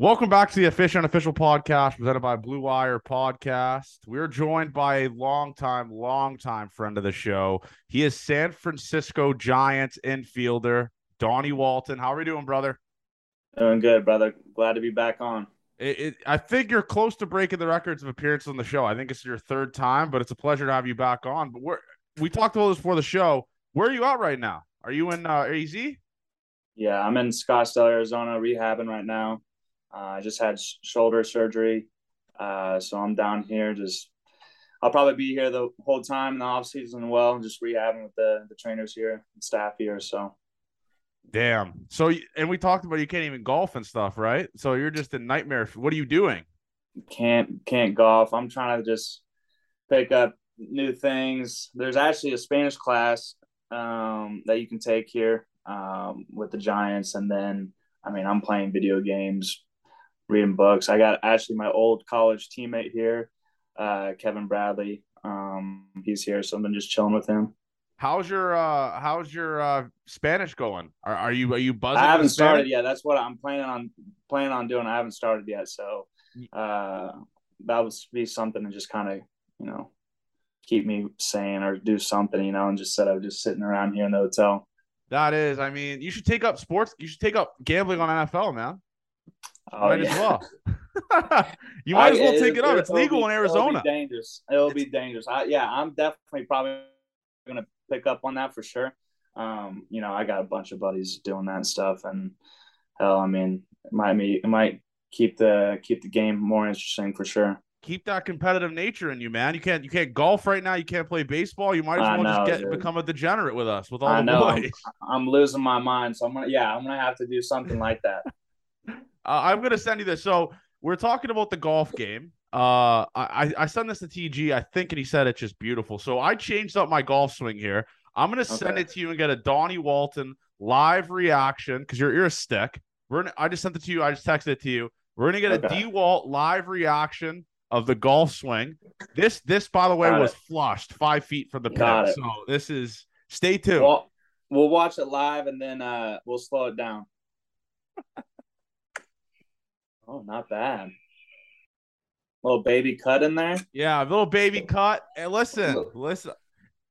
Welcome back to the Official Unofficial Podcast presented by Blue Wire Podcast. We're joined by a longtime, longtime friend of the show. He is San Francisco Giants infielder, Donnie Walton. How are we doing, brother? Doing good, brother. Glad to be back on. It, it, I think you're close to breaking the records of appearances on the show. I think it's your third time, but it's a pleasure to have you back on. But we're, we talked about this before the show. Where are you at right now? Are you in uh, AZ? Yeah, I'm in Scottsdale, Arizona, rehabbing right now. Uh, I just had sh- shoulder surgery, uh, so I'm down here. Just I'll probably be here the whole time in the off season. Well, just rehabbing with the the trainers here and staff here. So Damn. So, and we talked about you can't even golf and stuff, right? So you're just a nightmare. What are you doing? can't can't golf. I'm trying to just pick up new things. There's actually a Spanish class um, that you can take here um, with the Giants, and then I mean I'm playing video games, reading books. I got actually my old college teammate here, uh, Kevin Bradley. Um, he's here, so I've been just chilling with him. How's your uh how's your uh Spanish going? Are, are you are you buzzing? I haven't started yet. That's what I'm planning on planning on doing. I haven't started yet, so uh, that would be something to just kind of you know keep me sane or do something, you know, and just instead of just sitting around here in the hotel. That is, I mean, you should take up sports. You should take up gambling on NFL, man. Oh, might yeah. as well. you might as well take it up. It's legal be- in It'll Arizona. be dangerous. It'll be dangerous. I, yeah, I'm definitely probably gonna pick up on that for sure. Um, you know, I got a bunch of buddies doing that stuff, and hell, I mean, it might be, it might keep the keep the game more interesting for sure. Keep that competitive nature in you, man. You can't you can't golf right now. You can't play baseball. You might as well know, just get dude. become a degenerate with us with all I the know. I'm. I'm losing my mind, so I'm gonna, yeah, I'm gonna have to do something like that. Uh, I'm gonna send you this. So we're talking about the golf game. Uh, I I sent this to TG. I think, and he said it's just beautiful. So I changed up my golf swing here. I'm gonna send it to you and get a Donnie Walton live reaction because you're you're a stick. We're gonna, I just sent it to you. I just texted it to you. We're gonna get a Okay. D Walt live reaction of the golf swing. This this by the way Got was it. flushed five feet from the pin. So this is stay tuned. Well, we'll watch it live and then uh, we'll slow it down. Oh, not bad. Little baby cut in there. Yeah, a little baby cut. And listen, listen.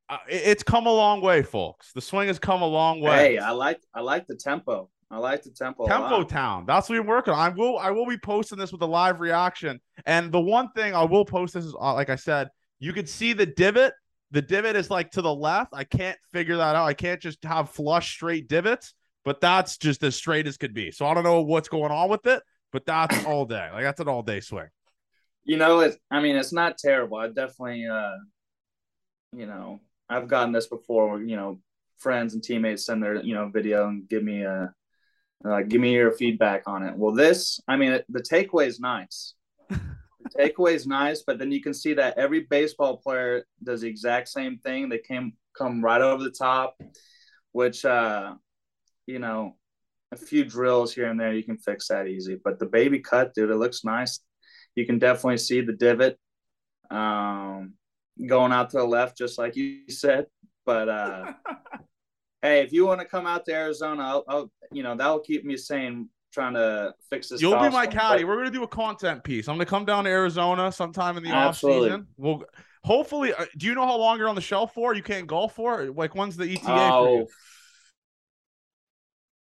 Uh, it- it's come a long way, folks. The swing has come a long way. Hey, I like I like the tempo. I like the tempo. a Tempo. Town. That's what we're working on. I will I will be posting this with a live reaction. And the one thing I will post this is uh, like I said, you can see the divot. The divot is like to the left. I can't figure that out. I can't just have flush straight divots, but that's just as straight as could be. So I don't know what's going on with it, but that's all day. Like that's an all day swing. You know, it's I mean, it's not terrible. I definitely, uh, you know, I've gotten this before. Where, you know, friends and teammates send their you know video and give me a uh, give me your feedback on it. Well, this, I mean, the takeaway is nice. the takeaway is nice, but then you can see that every baseball player does the exact same thing. They came come right over the top, which uh, you know, a few drills here and there, you can fix that easy. But the baby cut, dude, it looks nice. You can definitely see the divot. Um, going out to the left, just like you said. But uh, hey, if you want to come out to Arizona, I'll, I'll, you know, that'll keep me sane trying to fix this. You'll be my caddy. We're gonna do a content piece. I'm gonna come down to Arizona sometime in the Absolutely. off season. We'll hopefully. Uh, do you know how long you're on the shelf for? You can't golf for? Like when's the ETA oh?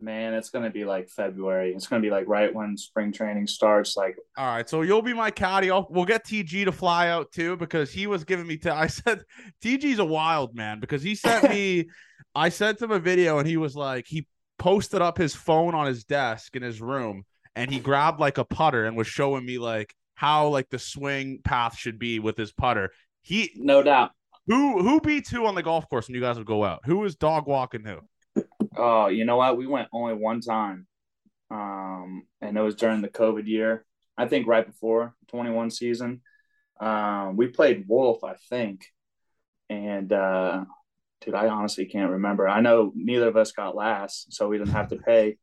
Man, it's gonna be like February. It's gonna be like right when spring training starts. Like, all right, so you'll be my caddy. I'll, we'll get TG to fly out too because he was giving me. T- I said TG's a wild man because he sent me. I sent him a video and he was like, he posted up his phone on his desk in his room and he grabbed like a putter and was showing me like how like the swing path should be with his putter. He no doubt. Who who beats who on the golf course when you guys would go out? Who is dog walking who? Oh, you know what? We went only one time. Um, and it was during the COVID year. I think right before 21 season. Um, we played Wolf, I think. And uh dude, I honestly can't remember. I know neither of us got last, so we didn't have to pay.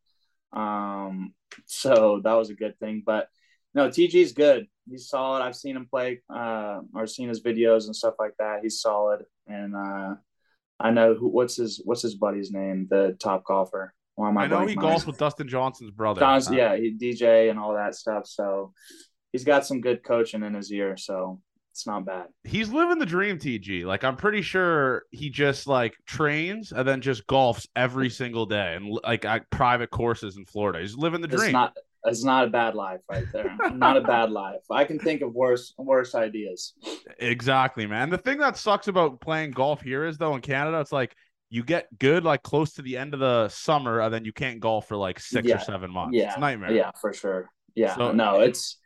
Um, so that was a good thing. But no, TG's good. He's solid. I've seen him play uh, or seen his videos and stuff like that. He's solid, and uh, I know who. What's his What's his buddy's name? The top golfer. Why am I? I know he golfs with Dustin Johnson's brother. Johnson, uh, yeah, he DJ and all that stuff. So he's got some good coaching in his ear. So it's not bad. He's living the dream, TG. Like I'm pretty sure he just like trains and then just golfs every single day and like at private courses in Florida. He's living the dream. It's not it's not a bad life right there. not a bad life. I can think of worse worse ideas. Exactly, man. The thing that sucks about playing golf here is though in Canada, it's like you get good like close to the end of the summer and then you can't golf for like six yeah. or seven months. Yeah. It's nightmare. Yeah, for sure. Yeah. So, no, it's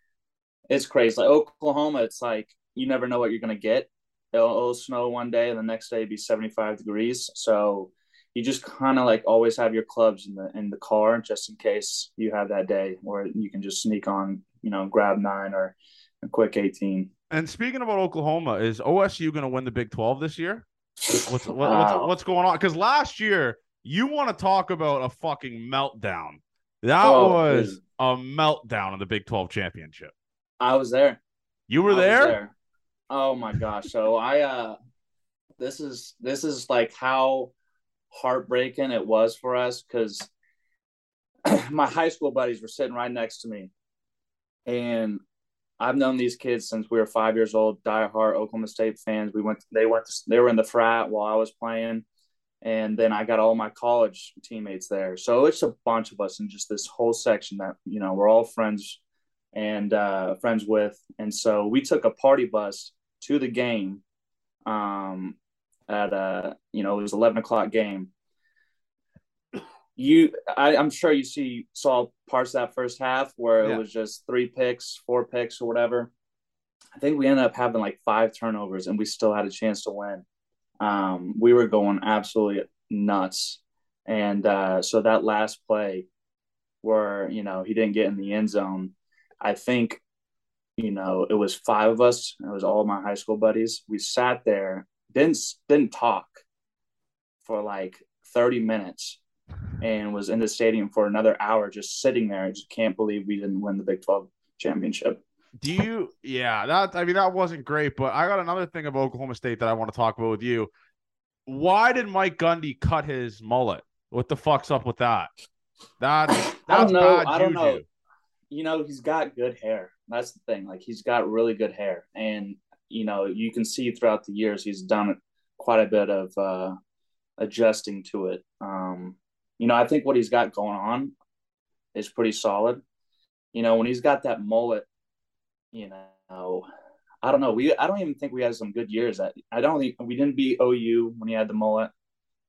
it's crazy. Like Oklahoma, it's like you never know what you're going to get. It'll, it'll, snow one day, and the next day be 75 degrees. So you just kind of like always have your clubs in the in the car just in case you have that day where you can just sneak on, you know, grab nine or a quick 18. And speaking about Oklahoma, is OSU going to win the Big 12 this year? What's what, what's, what's going on? Because last year you want to talk about a fucking meltdown. That oh, was a meltdown in the Big 12 championship. I was there. You were there? there? Oh my gosh. So I uh this is this is like how heartbreaking it was for us because my high school buddies were sitting right next to me. And I've known these kids since we were five years old, diehard Oklahoma State fans. We went, they went, to, they were in the frat while I was playing, and then I got all my college teammates there. So it's a bunch of us in just this whole section that you know we're all friends and uh, friends with. And so we took a party bus to the game um, at uh, you know, it was 11 o'clock game. You, I, am sure you see saw parts of that first half where yeah. it was just three picks, four picks, or whatever. I think we ended up having like five turnovers, and we still had a chance to win. Um, we were going absolutely nuts, and uh, so that last play, where you know he didn't get in the end zone, I think, you know, it was five of us. It was all my high school buddies. We sat there, didn't didn't talk for like 30 minutes and was in the stadium for another hour just sitting there. I just can't believe we didn't win the Big 12 championship. Do you yeah, that I mean that wasn't great, but I got another thing about Oklahoma State that I want to talk about with you. Why did Mike Gundy cut his mullet? What the fuck's up with that? That that's I don't know. I don't know you know, he's got good hair. That's the thing. Like he's got really good hair, and you know, you can see throughout the years he's done quite a bit of uh, adjusting to it. Um, you know, I think what he's got going on is pretty solid. You know, when he's got that mullet, you know, I don't know. We I don't even think we had some good years. At, I don't think we didn't beat OU when he had the mullet.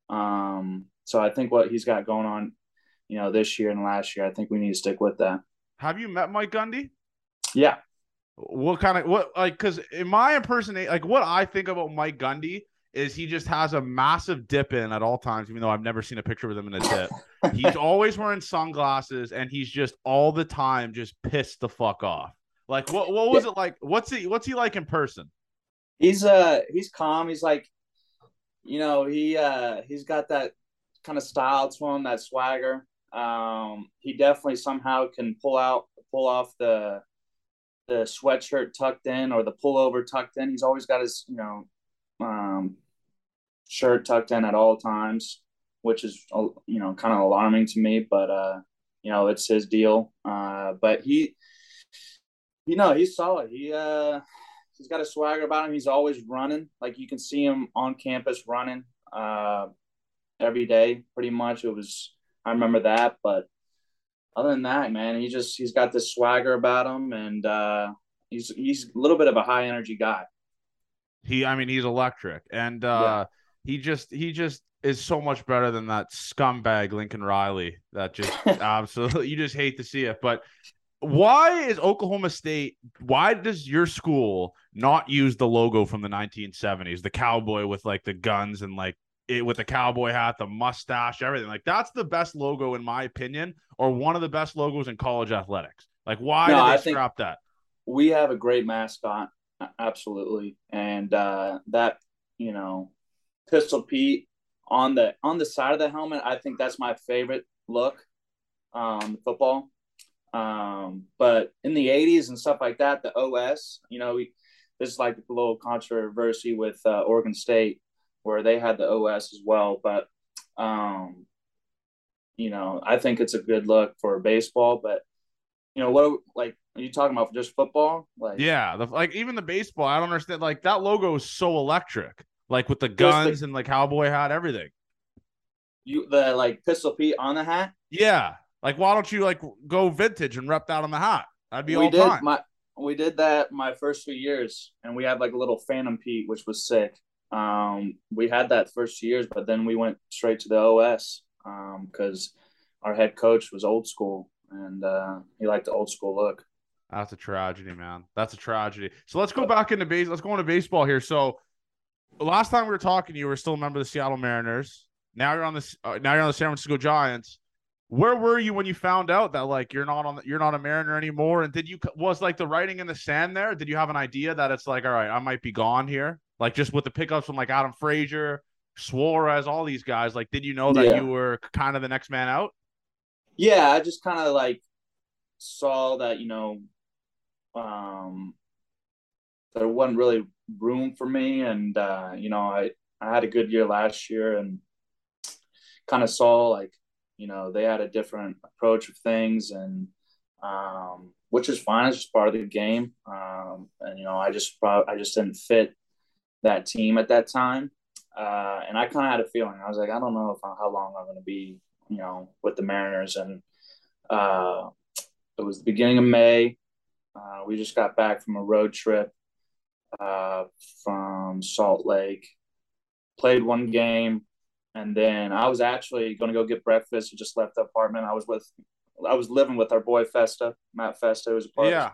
Um, so I think what he's got going on, you know, this year and last year, I think we need to stick with that. Have you met Mike Gundy? Yeah. What kind of what like because in my impersonate like what I think about Mike Gundy is he just has a massive dip in at all times, even though I've never seen a picture with him in a dip. he's always wearing sunglasses and he's just all the time just pissed the fuck off. Like what what was yeah. it like? What's he what's he like in person? He's uh he's calm. He's like, you know, he uh he's got that kind of style to him, that swagger. Um, he definitely somehow can pull out, pull off the the sweatshirt tucked in or the pullover tucked in. He's always got his, you know, um, shirt tucked in at all times, which is you know kind of alarming to me. But uh, you know, it's his deal. Uh, but he, you know, he's solid. He uh, he's got a swagger about him. He's always running. Like you can see him on campus running uh, every day, pretty much. It was I remember that, but other than that, man, he just he's got this swagger about him, and uh, he's he's a little bit of a high energy guy. He, I mean, he's electric, and uh, yeah. he just he just is so much better than that scumbag Lincoln Riley. That just absolutely you just hate to see it. But why is Oklahoma State? Why does your school not use the logo from the 1970s, the cowboy with like the guns and like it with the cowboy hat, the mustache, everything? Like that's the best logo in my opinion, or one of the best logos in college athletics. Like why no, did they scrap that? We have a great mascot, absolutely, and uh, that you know, Pistol Pete on the on the side of the helmet. I think that's my favorite look, um, football. Um, but in the '80s and stuff like that, the OS, you know, we, this is like a little controversy with uh, Oregon State where they had the OS as well. But um, you know, I think it's a good look for baseball. But you know, what like are you talking about just football? Like, yeah, the, like even the baseball, I don't understand. Like that logo is so electric like with the guns the, and like cowboy hat, everything. You the like pistol Pete on the hat? Yeah. Like why don't you like go vintage and rep that on the hat? That'd be we all did time. My we did that my first few years, and we had like a little Phantom Pete, which was sick. Um, we had that first years, but then we went straight to the OS um because um, our head coach was old school and uh, he liked the old school look. That's a tragedy, man. That's a tragedy. So let's go back into base. Let's go into baseball here. So last time we were talking, you were still a member of the Seattle Mariners. Now you're on the uh, now you're on the San Francisco Giants. Where were you when you found out that like you're not on the, you're not a Mariner anymore? And did you was like the writing in the sand there? Did you have an idea that it's like all right, I might be gone here? Like just with the pickups from like Adam Frazier, Suarez, all these guys. Like, did you know that yeah. you were kind of the next man out? Yeah, I just kind of like saw that you know, um, there wasn't really room for me. And, uh, you know, I, I had a good year last year and kind of saw like, you know, they had a different approach of things and, um, which is fine. It's just part of the game. Um, and, you know, I just, I just didn't fit that team at that time. Uh, and I kind of had a feeling. I was like, I don't know if I, how long I'm going to be, you know, with the Mariners. And uh, it was the beginning of May. Uh, we just got back from a road trip uh, from Salt Lake. Played one game, and then I was actually going to go get breakfast. I just left the apartment. I was with, I was living with our boy Festa, Matt Festa, who was part, yeah. of,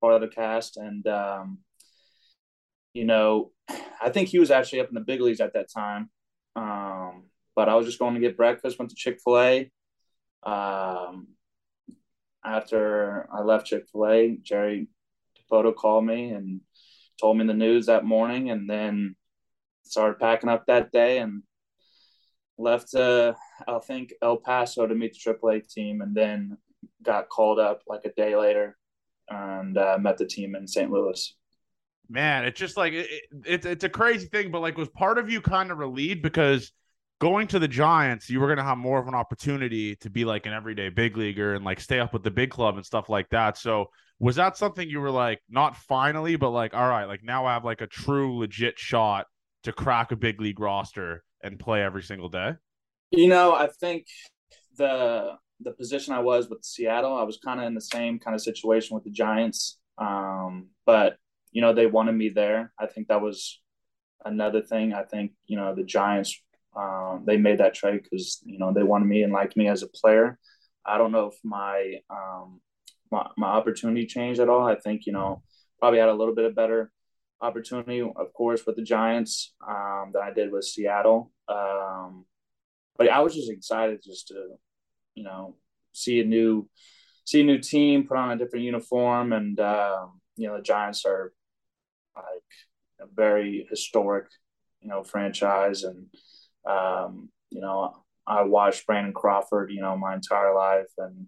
part of the cast, and um, you know, I think he was actually up in the big leagues at that time. Um, but I was just going to get breakfast. Went to Chick Fil A. Um, after I left Chick Fil A, Jerry Dipoto called me and told me the news that morning, and then started packing up that day and left uh, I think El Paso to meet the AAA team, and then got called up like a day later and uh, met the team in St. Louis. Man, it's just like it, it, it's a crazy thing, but like was part of you kind of relieved because going to the Giants, you were going to have more of an opportunity to be like an everyday big leaguer and like stay up with the big club and stuff like that. So was that something you were like not finally, but like all right, like now I have like a true legit shot to crack a big league roster and play every single day? You know, I think the the position I was with Seattle, I was kind of in the same kind of situation with the Giants. Um, but you know, they wanted me there. I think that was another thing. I think you know the Giants um, they made that trade because you know they wanted me and liked me as a player. I don't know if my um, my, my opportunity changed at all. I think, you know, probably had a little bit of better opportunity, of course, with the Giants um, than I did with Seattle. Um, but I was just excited just to, you know, see a new, see a new team, put on a different uniform, and um, you know, the Giants are like a very historic, you know, franchise, and um, you know, I watched Brandon Crawford, you know, my entire life, and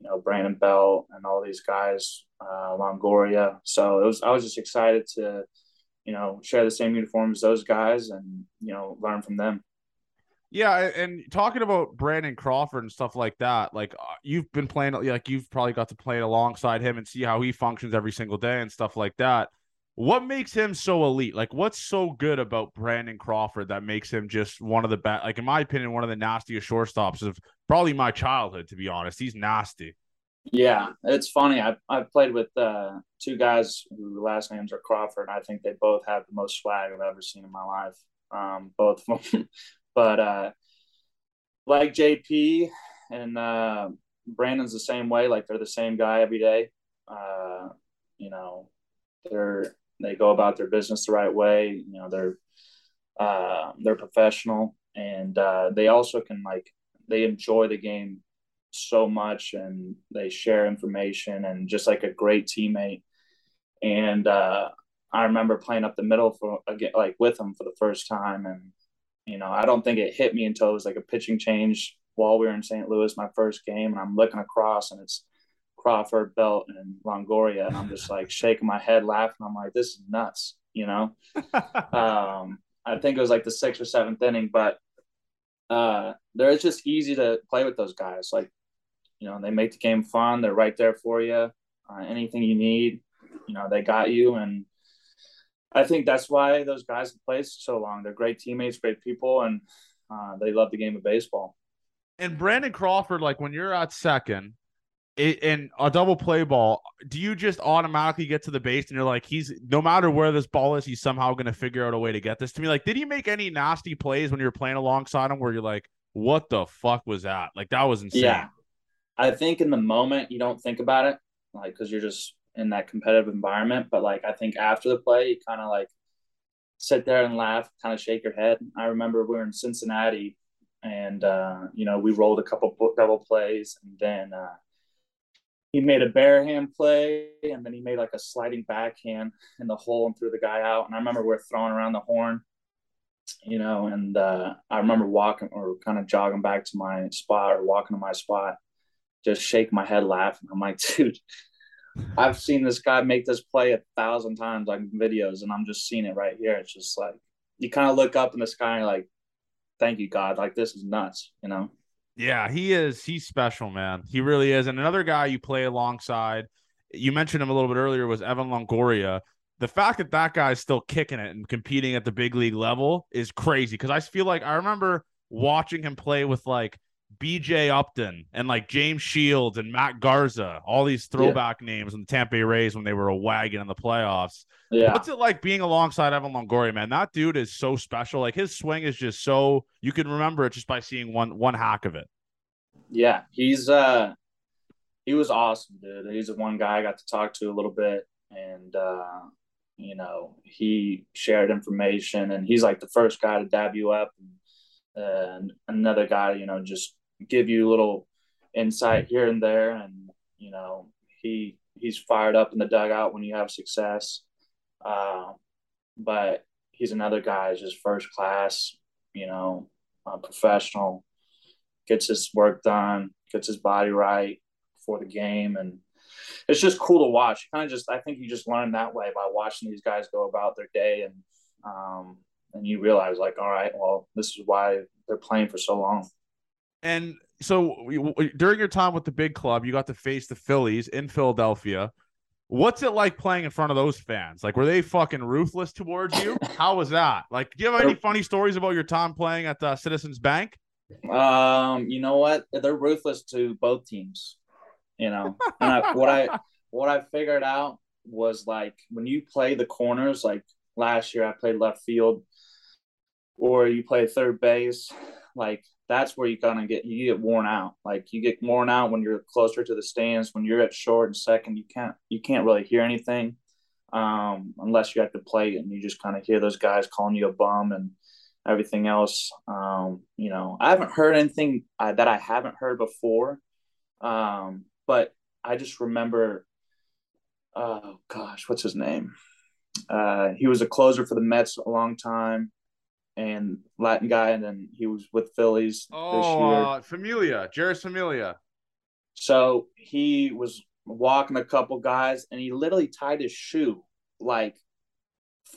you know Brandon Belt and all these guys, uh, Longoria. So it was I was just excited to, you know, share the same uniform as those guys and, you know, learn from them. Yeah, and talking about Brandon Crawford and stuff like that, like uh, you've been playing, like you've probably got to play alongside him and see how he functions every single day and stuff like that. What makes him so elite? Like, what's so good about Brandon Crawford that makes him just one of the best? Like, in my opinion, one of the nastiest shortstops of probably my childhood. To be honest, he's nasty. Yeah, it's funny. I I've played with uh, two guys whose last names are Crawford. And I think they both have the most swag I've ever seen in my life. Um, both of them. but uh, like JP and uh, Brandon's the same way. Like they're the same guy every day. Uh, you know, they're they go about their business the right way. You know, they're uh, they're professional and uh, they also can like they enjoy the game so much and they share information and just like a great teammate. And uh, I remember playing up the middle for again, like with them for the first time. And, you know, I don't think it hit me until it was like a pitching change while we were in St. Louis, my first game. And I'm looking across and it's Crawford, Belt, and Longoria. And I'm just like shaking my head, laughing. I'm like, this is nuts, you know? um, I think it was like the sixth or seventh inning, but uh, they're just easy to play with those guys. Like you know, they make the game fun. They're right there for you. Uh, anything you need, you know, they got you. And I think that's why those guys have played so long. They're great teammates, great people, and uh, they love the game of baseball. And Brandon Crawford, like when you're at second, it, in a double play ball, do you just automatically get to the base and you're like, he's no matter where this ball is, he's somehow going to figure out a way to get this to me? Like, did he make any nasty plays when you were playing alongside him where you're like, what the fuck was that? Like, that was insane. Yeah. I think in the moment you don't think about it, like because you're just in that competitive environment. But like I think after the play, you kind of like sit there and laugh, kind of shake your head. I remember we were in Cincinnati, and uh, you know we rolled a couple double plays, and then uh, he made a bare hand play, and then he made like a sliding backhand in the hole and threw the guy out. And I remember we are throwing around the horn, you know, and uh, I remember walking or kind of jogging back to my spot or walking to my spot just shake my head laughing. I'm like, dude, I've seen this guy make this play a thousand times on videos, and I'm just seeing it right here. It's just like you kind of look up in the sky and like, thank you, God. Like this is nuts, you know? Yeah, he is. He's special, man. He really is. And another guy you play alongside, you mentioned him a little bit earlier, was Evan Longoria. The fact that that guy is still kicking it and competing at the big league level is crazy because I feel like I remember watching him play with like BJ Upton and like James Shields and Matt Garza, all these throwback yeah. names in the Tampa Bay Rays when they were a wagon in the playoffs. Yeah. What's it like being alongside Evan Longoria, man? That dude is so special. Like his swing is just so you can remember it just by seeing one one hack of it. Yeah, he's uh he was awesome, dude. He's the one guy I got to talk to a little bit and uh you know, he shared information and he's like the first guy to dab you up and and another guy, you know, just give you a little insight here and there. And, you know, he he's fired up in the dugout when you have success. Uh, but he's another guy, just first class, you know, professional, gets his work done, gets his body right for the game. And it's just cool to watch. Kind of just, I think you just learn that way by watching these guys go about their day and, um, and you realize like, all right, well, this is why they're playing for so long. And so during your time with the big club, you got to face the Phillies in Philadelphia. What's it like playing in front of those fans? Like, were they fucking ruthless towards you? How was that? Like, do you have any funny stories about your time playing at the Citizens Bank? Um, you know what? They're ruthless to both teams. You know, and I, what I what I figured out was like when you play the corners, like last year I played left field or you play third base, like that's where you kind of get you get worn out. Like you get worn out when you're closer to the stands. When you're at short and second, you can't you can't really hear anything um, unless you have to play and you just kind of hear those guys calling you a bum and everything else. Um, you know, I haven't heard anything uh, that I haven't heard before, um, but I just remember. Oh gosh, what's his name? Uh, he was a closer for the Mets a long time and Latin guy, and then he was with Phillies oh, this year. Uh, Familia, Jeurys Familia. So he was walking a couple guys, and he literally tied his shoe like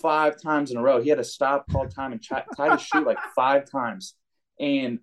five times in a row. He had a stop, called time, and ch- tied his shoe like five times. And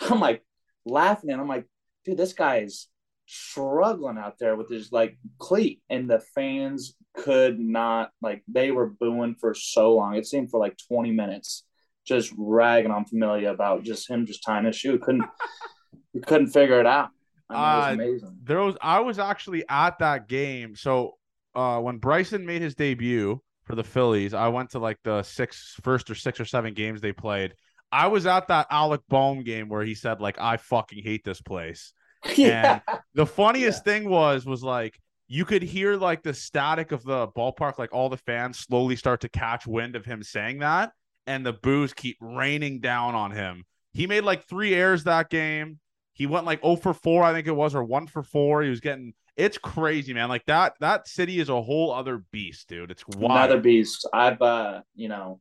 I'm like laughing, and I'm like, dude, this guy is struggling out there with his like cleat, and the fans could not like they were booing for so long. It seemed for like 20 minutes, just ragging on Familia about just him just tying his shoe. Couldn't you couldn't figure it out. I mean, it was Uh, amazing. There was I was actually at that game. So uh when Bryson made his debut for the Phillies, I went to like the six first or six or seven games they played. I was at that Alec Bohm game where he said like I fucking hate this place. yeah. The funniest thing was was like you could hear like the static of the ballpark, like all the fans slowly start to catch wind of him saying that, and the boos keep raining down on him. He made like three errors that game. He went like 0 for 4, I think it was, or 1 for 4. He was getting it's crazy, man. Like that that city is a whole other beast, dude. It's wild. Another beast. I've uh, you know,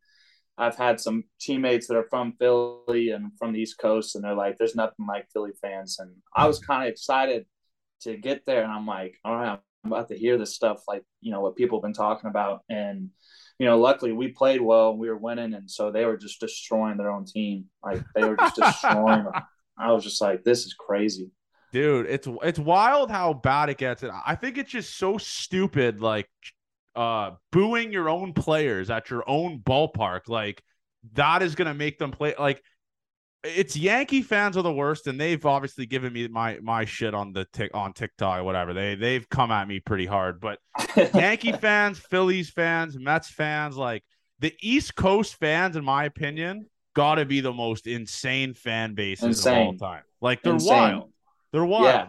I've had some teammates that are from Philly and from the East Coast, and they're like, "There's nothing like Philly fans." And I was kind of excited to get there, and I'm like, "All right, I'm about to hear this stuff, like you know what people have been talking about." And you know, luckily we played well, we were winning, and so they were just destroying their own team. Like they were just destroying them. I was just like, "This is crazy." dude it's it's wild how bad it gets and i think it's just so stupid like uh booing your own players at your own ballpark like that is gonna make them play like it's yankee fans are the worst and they've obviously given me my my shit on the tick on tiktok or whatever they they've come at me pretty hard but yankee fans phillies fans mets fans like the east coast fans in my opinion gotta be the most insane fan bases of all time like they're Insane. wild they're wild Yeah.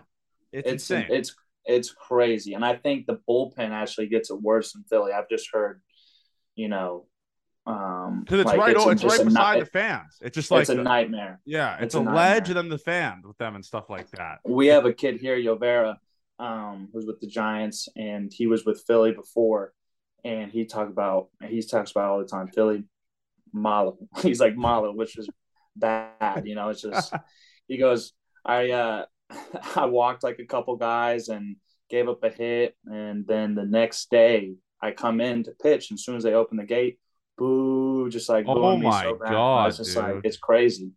it's, it's insane. it's it's crazy, and I think the bullpen actually gets it worse than Philly. I've just heard, you know, um, Because it's like, right, oh, it's right beside the fans. It's just like it's a nightmare. yeah, it's, it's a, a ledge and then the fan with them and stuff like that. We have a kid here, Llovera, um, who's with the Giants, and he was with Philly before, and he talked about he talks about all the time Philly, Malo. He's like Malo, which is bad. You know, it's just he goes, I uh, I walked like a couple guys and gave up a hit, and then the next day I come in to pitch, and as soon as they open the gate, boo, just like Oh my so. God, was just dude. like, it's crazy,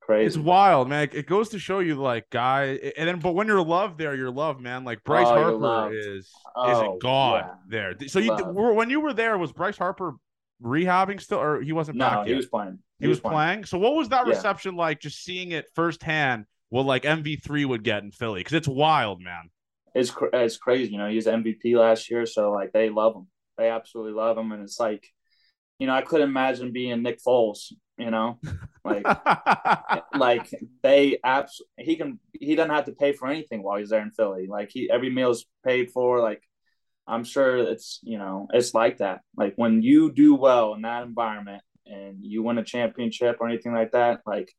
crazy. It's wild, man. It goes to show you, like, guy, and then, but when you're loved there, you're loved, man. Like Bryce Oh, Harper is is Oh, a god yeah. there. So you Loved. when you were there, was Bryce Harper rehabbing still, or he wasn't no, back he yet? was playing. He was playing. So what was that Yeah. reception like? Just seeing it firsthand, what like MV3 would get in Philly, because it's wild, man. It's cr- it's crazy. You know, he was MVP last year, so like they love him. They absolutely love him, and it's like, you know, I couldn't imagine being Nick Foles. You know, like like they abs he can he doesn't have to pay for anything while he's there in Philly. Like he every meal's paid for. Like I'm sure it's you know it's like that. Like when you do well in that environment and you win a championship or anything like that, like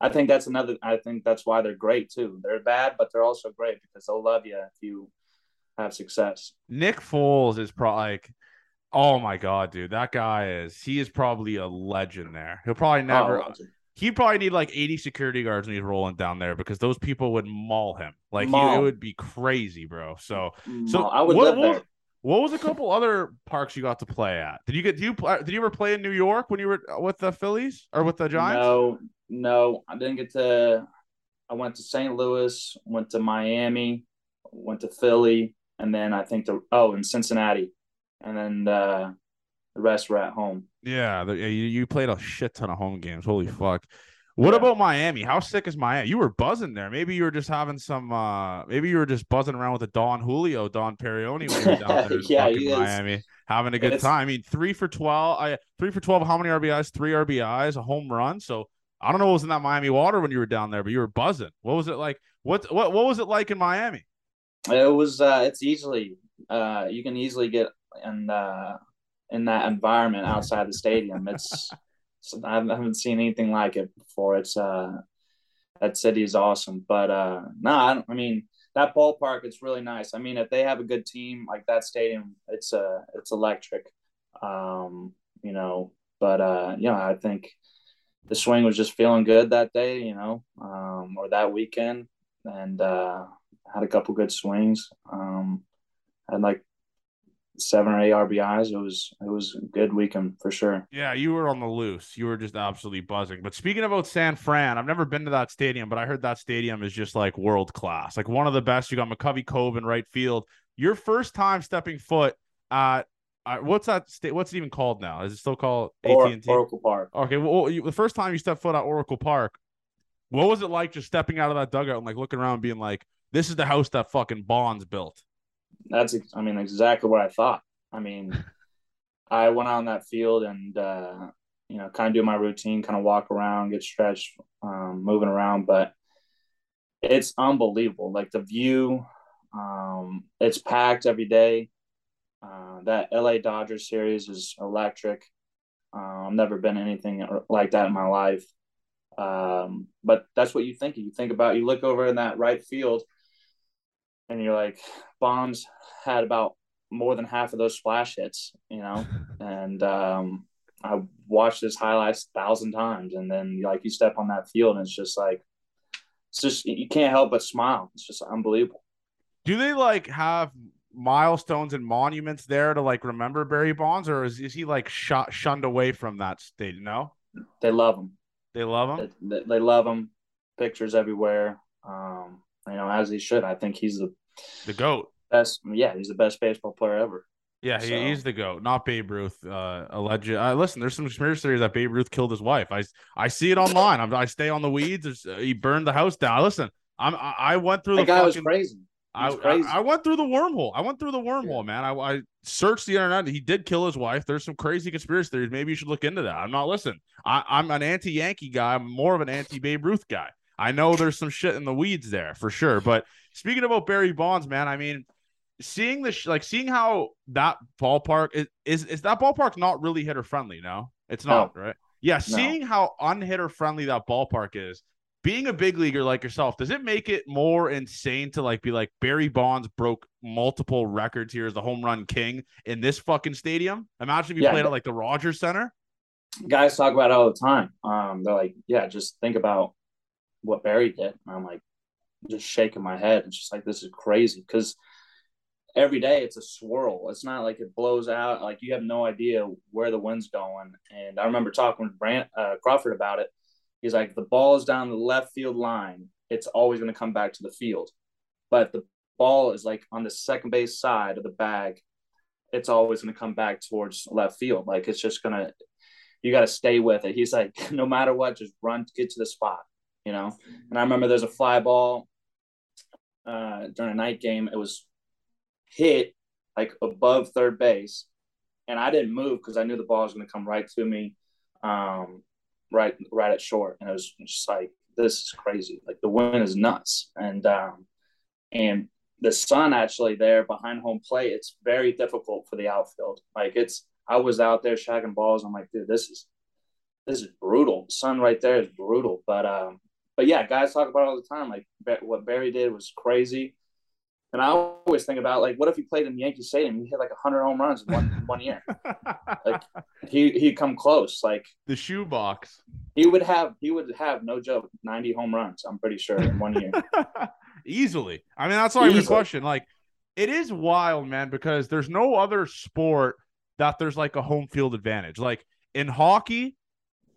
I think that's another. I think that's why they're great too. They're bad, but they're also great because they'll love you if you have success. Nick Foles is probably like, oh my god, dude, that guy is he is probably a legend there. He'll probably oh, never. Oh, He'd probably need like eighty security guards when he's rolling down there because those people would maul him. Like he, it would be crazy, bro. So so so I would what, what what was a couple other parks you got to play at? Did you get do you did you ever play in New York when you were uh, with the Phillies or with the Giants? No, no, I didn't get to. I went to St. Louis, went to Miami, went to Philly, and then I think the oh in Cincinnati, and then uh, the rest were at home. Yeah, the, you, you played a shit ton of home games. Holy fuck. What Yeah. about Miami? How sick is Miami? You were buzzing there. Maybe you were just having some uh maybe you were just buzzing around with the Don Julio, Don Perioni when you were down there in Yeah, he. Miami. Having a good It's- time. I mean, three for twelve. I three for twelve. How many RBIs? Three RBIs, a home run. So I don't know what was in that Miami water when you were down there, but you were buzzing. What was it like? What what what was it like in Miami? It was. Uh, it's easily. Uh, you can easily get in uh, in that environment outside the stadium. It's. it's- I haven't seen anything like it before. It's. Uh, that city is awesome, but uh, no, I, I mean that ballpark. It's really nice. I mean, if they have a good team like that stadium, it's uh, it's electric. Um, you know, but uh, you know, I think the swing was just feeling good that day. You know, um, or that weekend, and uh, had a couple good swings. Um, had like seven or eight RBIs. It was it was a good weekend for sure. Yeah, you were on the loose. You were just absolutely buzzing. But speaking about San Fran, I've never been to that stadium, but I heard that stadium is just like world class, like one of the best. You got McCovey Cove in right field. Your first time stepping foot at uh, what's that state? What's it even called now? Is it still called AT and T? Oracle Park. Okay, well, you, the first time you stepped foot at Oracle Park, what was it like just stepping out of that dugout and like looking around, and being like, "This is the house that fucking Bonds built." That's, I mean, exactly what I thought. I mean, I went on that field and uh, you know, kind of do my routine, kind of walk around, get stretched, um, moving around, but it's unbelievable. Like the view, um, it's packed every day. Uh, that LA Dodgers series is electric. Uh, I've never been anything like that in my life. Um, but that's what you think. You think about, you look over in that right field and you're like, Bonds had about more than half of those splash hits, you know, and um, I watched his highlights a thousand times. And then like you step on that field and it's just like, it's just, you can't help but smile. It's just unbelievable. Do they like have milestones and monuments there to like remember Barry Bonds, or is, is he like shot shunned away from that state? No, they love him. They love him. They, they, they love him. Pictures everywhere. Um, you know, as he should. I think he's the the goat. Best. Yeah, he's the best baseball player ever. Yeah, so. he's the goat, not Babe Ruth. Uh, alleged. Uh, listen, there's some conspiracy theories that Babe Ruth killed his wife. I I see it online. I'm, i stay on the weeds. Uh, he burned the house down. Listen, I'm I, I went through the guy fucking, was crazy. I, I, I went through the wormhole. I went through the wormhole, yeah. man. I, I searched the internet. He did kill his wife. There's some crazy conspiracy theories. Maybe you should look into that. I'm not listening. I, I'm an anti-Yankee guy. I'm more of an anti-Babe Ruth guy. I know there's some shit in the weeds there for sure. But speaking about Barry Bonds, man, I mean, seeing this, like seeing how that ballpark is, is, is that ballpark not really hitter friendly? No, it's not, no. right? Yeah, no. seeing how unhitter friendly that ballpark is being a big leaguer like yourself, does it make it more insane to like be like Barry Bonds broke multiple records here as the home run king in this fucking stadium? Imagine if you yeah, played at like the Rogers Center. Guys talk about it all the time. Um, they're like, yeah, just think about what Barry did. And I'm like, just shaking my head. It's just like this is crazy because every day it's a swirl. It's not like it blows out. Like you have no idea where the wind's going. And I remember talking with Brant uh, Crawford about it He's like, the ball is down the left field line. It's always going to come back to the field. But the ball is like on the second base side of the bag. It's always going to come back towards left field. Like it's just going to, you got to stay with it. He's like, no matter what, just run, get to the spot, you know? And I remember there's a fly ball uh, during a night game. It was hit like above third base. And I didn't move because I knew the ball was going to come right to me. Um, right right at short, and it was just like this is crazy. Like the wind is nuts, and um, and the sun actually there behind home plate. It's very difficult for the outfield. Like it's I was out there shagging balls. I'm like, dude, this is this is brutal. The sun right there is brutal. But um, but yeah, guys talk about it all the time. Like what Barry did was crazy. And I always think about like, what if he played in Yankee Stadium? He hit like hundred home runs in one one year. like he he'd come close. Like the shoebox. He would have he would have no joke ninety home runs. I'm pretty sure in one year. Easily. I mean, that's not even a question. Like, it is wild, man, because there's no other sport that there's like a home field advantage. Like in hockey,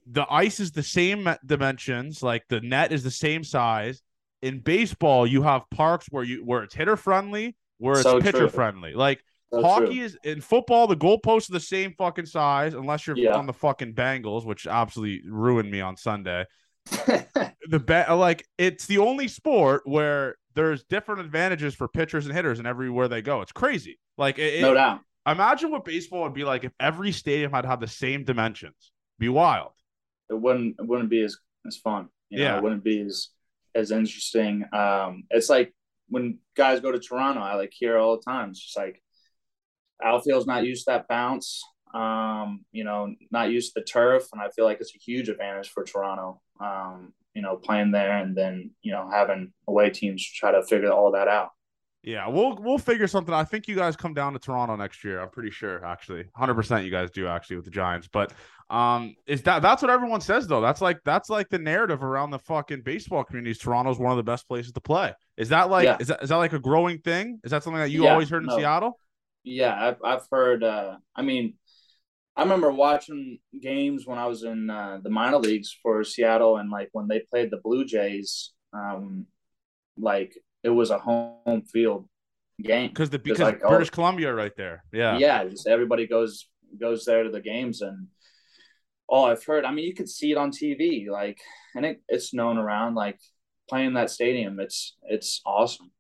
the ice is the same dimensions. Like the net is the same size in baseball, you have parks where you where it's hitter friendly, where it's so pitcher true. friendly. Like so hockey true. is in football, the goalposts are the same fucking size, unless you're yeah. on the fucking Bengals, which absolutely ruined me on Sunday. the bet like it's the only sport where there's different advantages for pitchers and hitters and everywhere they go. It's crazy. Like it, no doubt. Imagine what baseball would be like if every stadium had have the same dimensions. Be wild. It wouldn't. It wouldn't be as as fun. You know, yeah. It wouldn't be as as interesting. Um, it's like when guys go to Toronto, I like hear all the time. It's just like outfield's not used to that bounce. Um, you know, not used to the turf, and I feel like it's a huge advantage for Toronto. Um, you know, playing there and then you know having away teams try to figure all that out. Yeah, we'll we'll figure something. I think you guys come down to Toronto next year. I'm pretty sure, actually, hundred percent. You guys do actually with the Giants, but um, is that that's what everyone says though? That's like that's like the narrative around the fucking baseball communities. Toronto's one of the best places to play. Is that like yeah. is that is that like a growing thing? Is that something that you yeah, always heard in no. Seattle? Yeah, I've I've heard. Uh, I mean, I remember watching games when I was in uh, the minor leagues for Seattle, and like when they played the Blue Jays, um, like it was a home field game because the because like, oh, British oh, Columbia right there. Yeah, yeah, just everybody goes goes there to the games, and oh, I've heard. I mean, you could see it on TV, like, and it, it's known around like playing that stadium. It's it's awesome.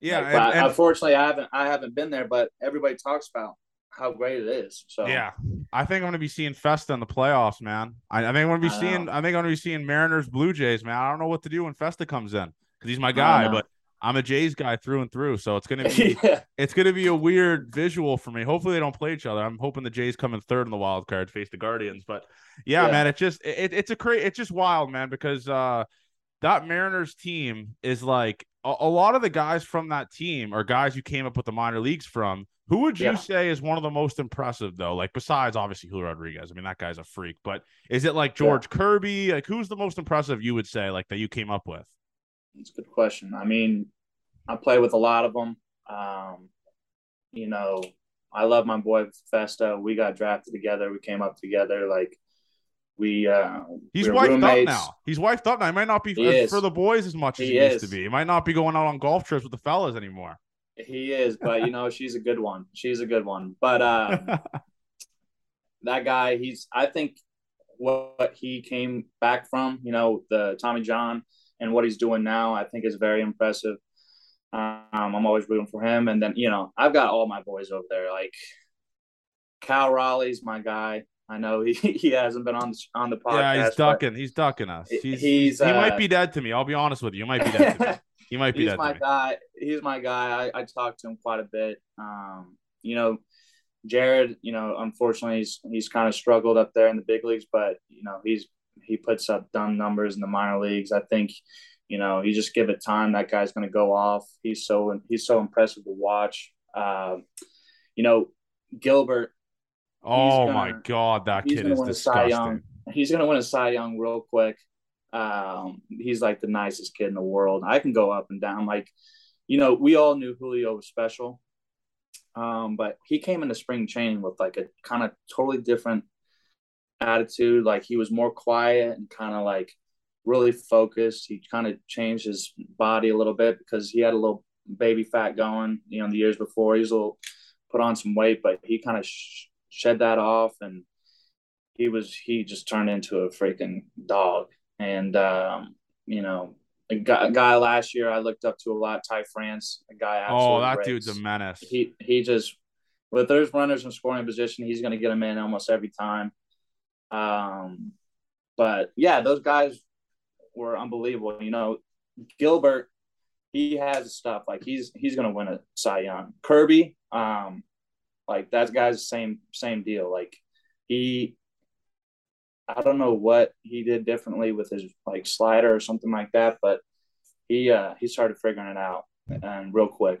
Yeah, like, and, and, unfortunately, I haven't I haven't been there, but everybody talks about how great it is. So yeah, I think I'm going to be seeing Festa in the playoffs, man. I, I think I'm to be I seeing. Know. I think I'm to be seeing Mariners, Blue Jays, man. I don't know what to do when Festa comes in because he's my guy, but I'm a Jays guy through and through. So it's going to be yeah. it's to be a weird visual for me. Hopefully they don't play each other. I'm hoping the Jays come in third in the wild card, face the Guardians. But yeah, yeah. man, it just it, it's a crazy. It's just wild, man, because uh that Mariners team is like a, a, lot of the guys from that team are guys you came up with the minor leagues from. Who would you yeah. say is one of the most impressive though? Like besides obviously Julio Rodriguez. I mean that guy's a freak, but is it like George. Kirby? Like who's the most impressive you would say like that you came up with? It's a good question. I mean, I play with a lot of them. Um, you know, I love my boy Festa. We got drafted together. We came up together. Like we uh he's we wifed roommates. up now. He's wifed up now. He might not be for the boys as much as he, he used to be. He might not be going out on golf trips with the fellas anymore. He is, but you know, she's a good one. She's a good one. But uh that guy, he's I think what he came back from, you know, the Tommy John and what he's doing now, I think is very impressive. Um, I'm always rooting for him. And then, you know, I've got all my boys over there. Like Cal Raleigh's my guy. I know he, he hasn't been on the, on the podcast. Yeah, he's ducking. He's ducking us. He's, he's he uh, might be dead to me. I'll be honest with you. He might be dead to me. He might be he's dead my guy. He's my guy. I, I talked to him quite a bit. Um, you know, Jared, you know, unfortunately he's he's kind of struggled up there in the big leagues, but you know, he's he puts up dumb numbers in the minor leagues. I think, you know, you just give it time, that guy's gonna go off. He's so he's so impressive to watch. Uh, you know, Gilbert, Oh gonna, my god, that kid is disgusting. He's gonna win a Cy Young real quick. Um, he's like the nicest kid in the world. I can go up and down. Like, you know, we all knew Julio was special, um, but he came into spring training with like a kind of totally different attitude. Like he was more quiet and kind of like really focused. He kind of changed his body a little bit because he had a little baby fat going. You know, the years before he was a little put on some weight, but he kind of sh- shed that off and he was he just turned into a freaking dog and um, you know a guy, a guy, last year I looked up to a lot Ty France a guy oh that dude's a menace he he just with there's runners in scoring position he's going to get them in almost every time um but yeah those guys were unbelievable you know Gilbert he has stuff like he's he's going to win a Cy Young Kirby um like that guy's same same deal. Like he I don't know what he did differently with his like slider or something like that, but he uh he started figuring it out and real quick.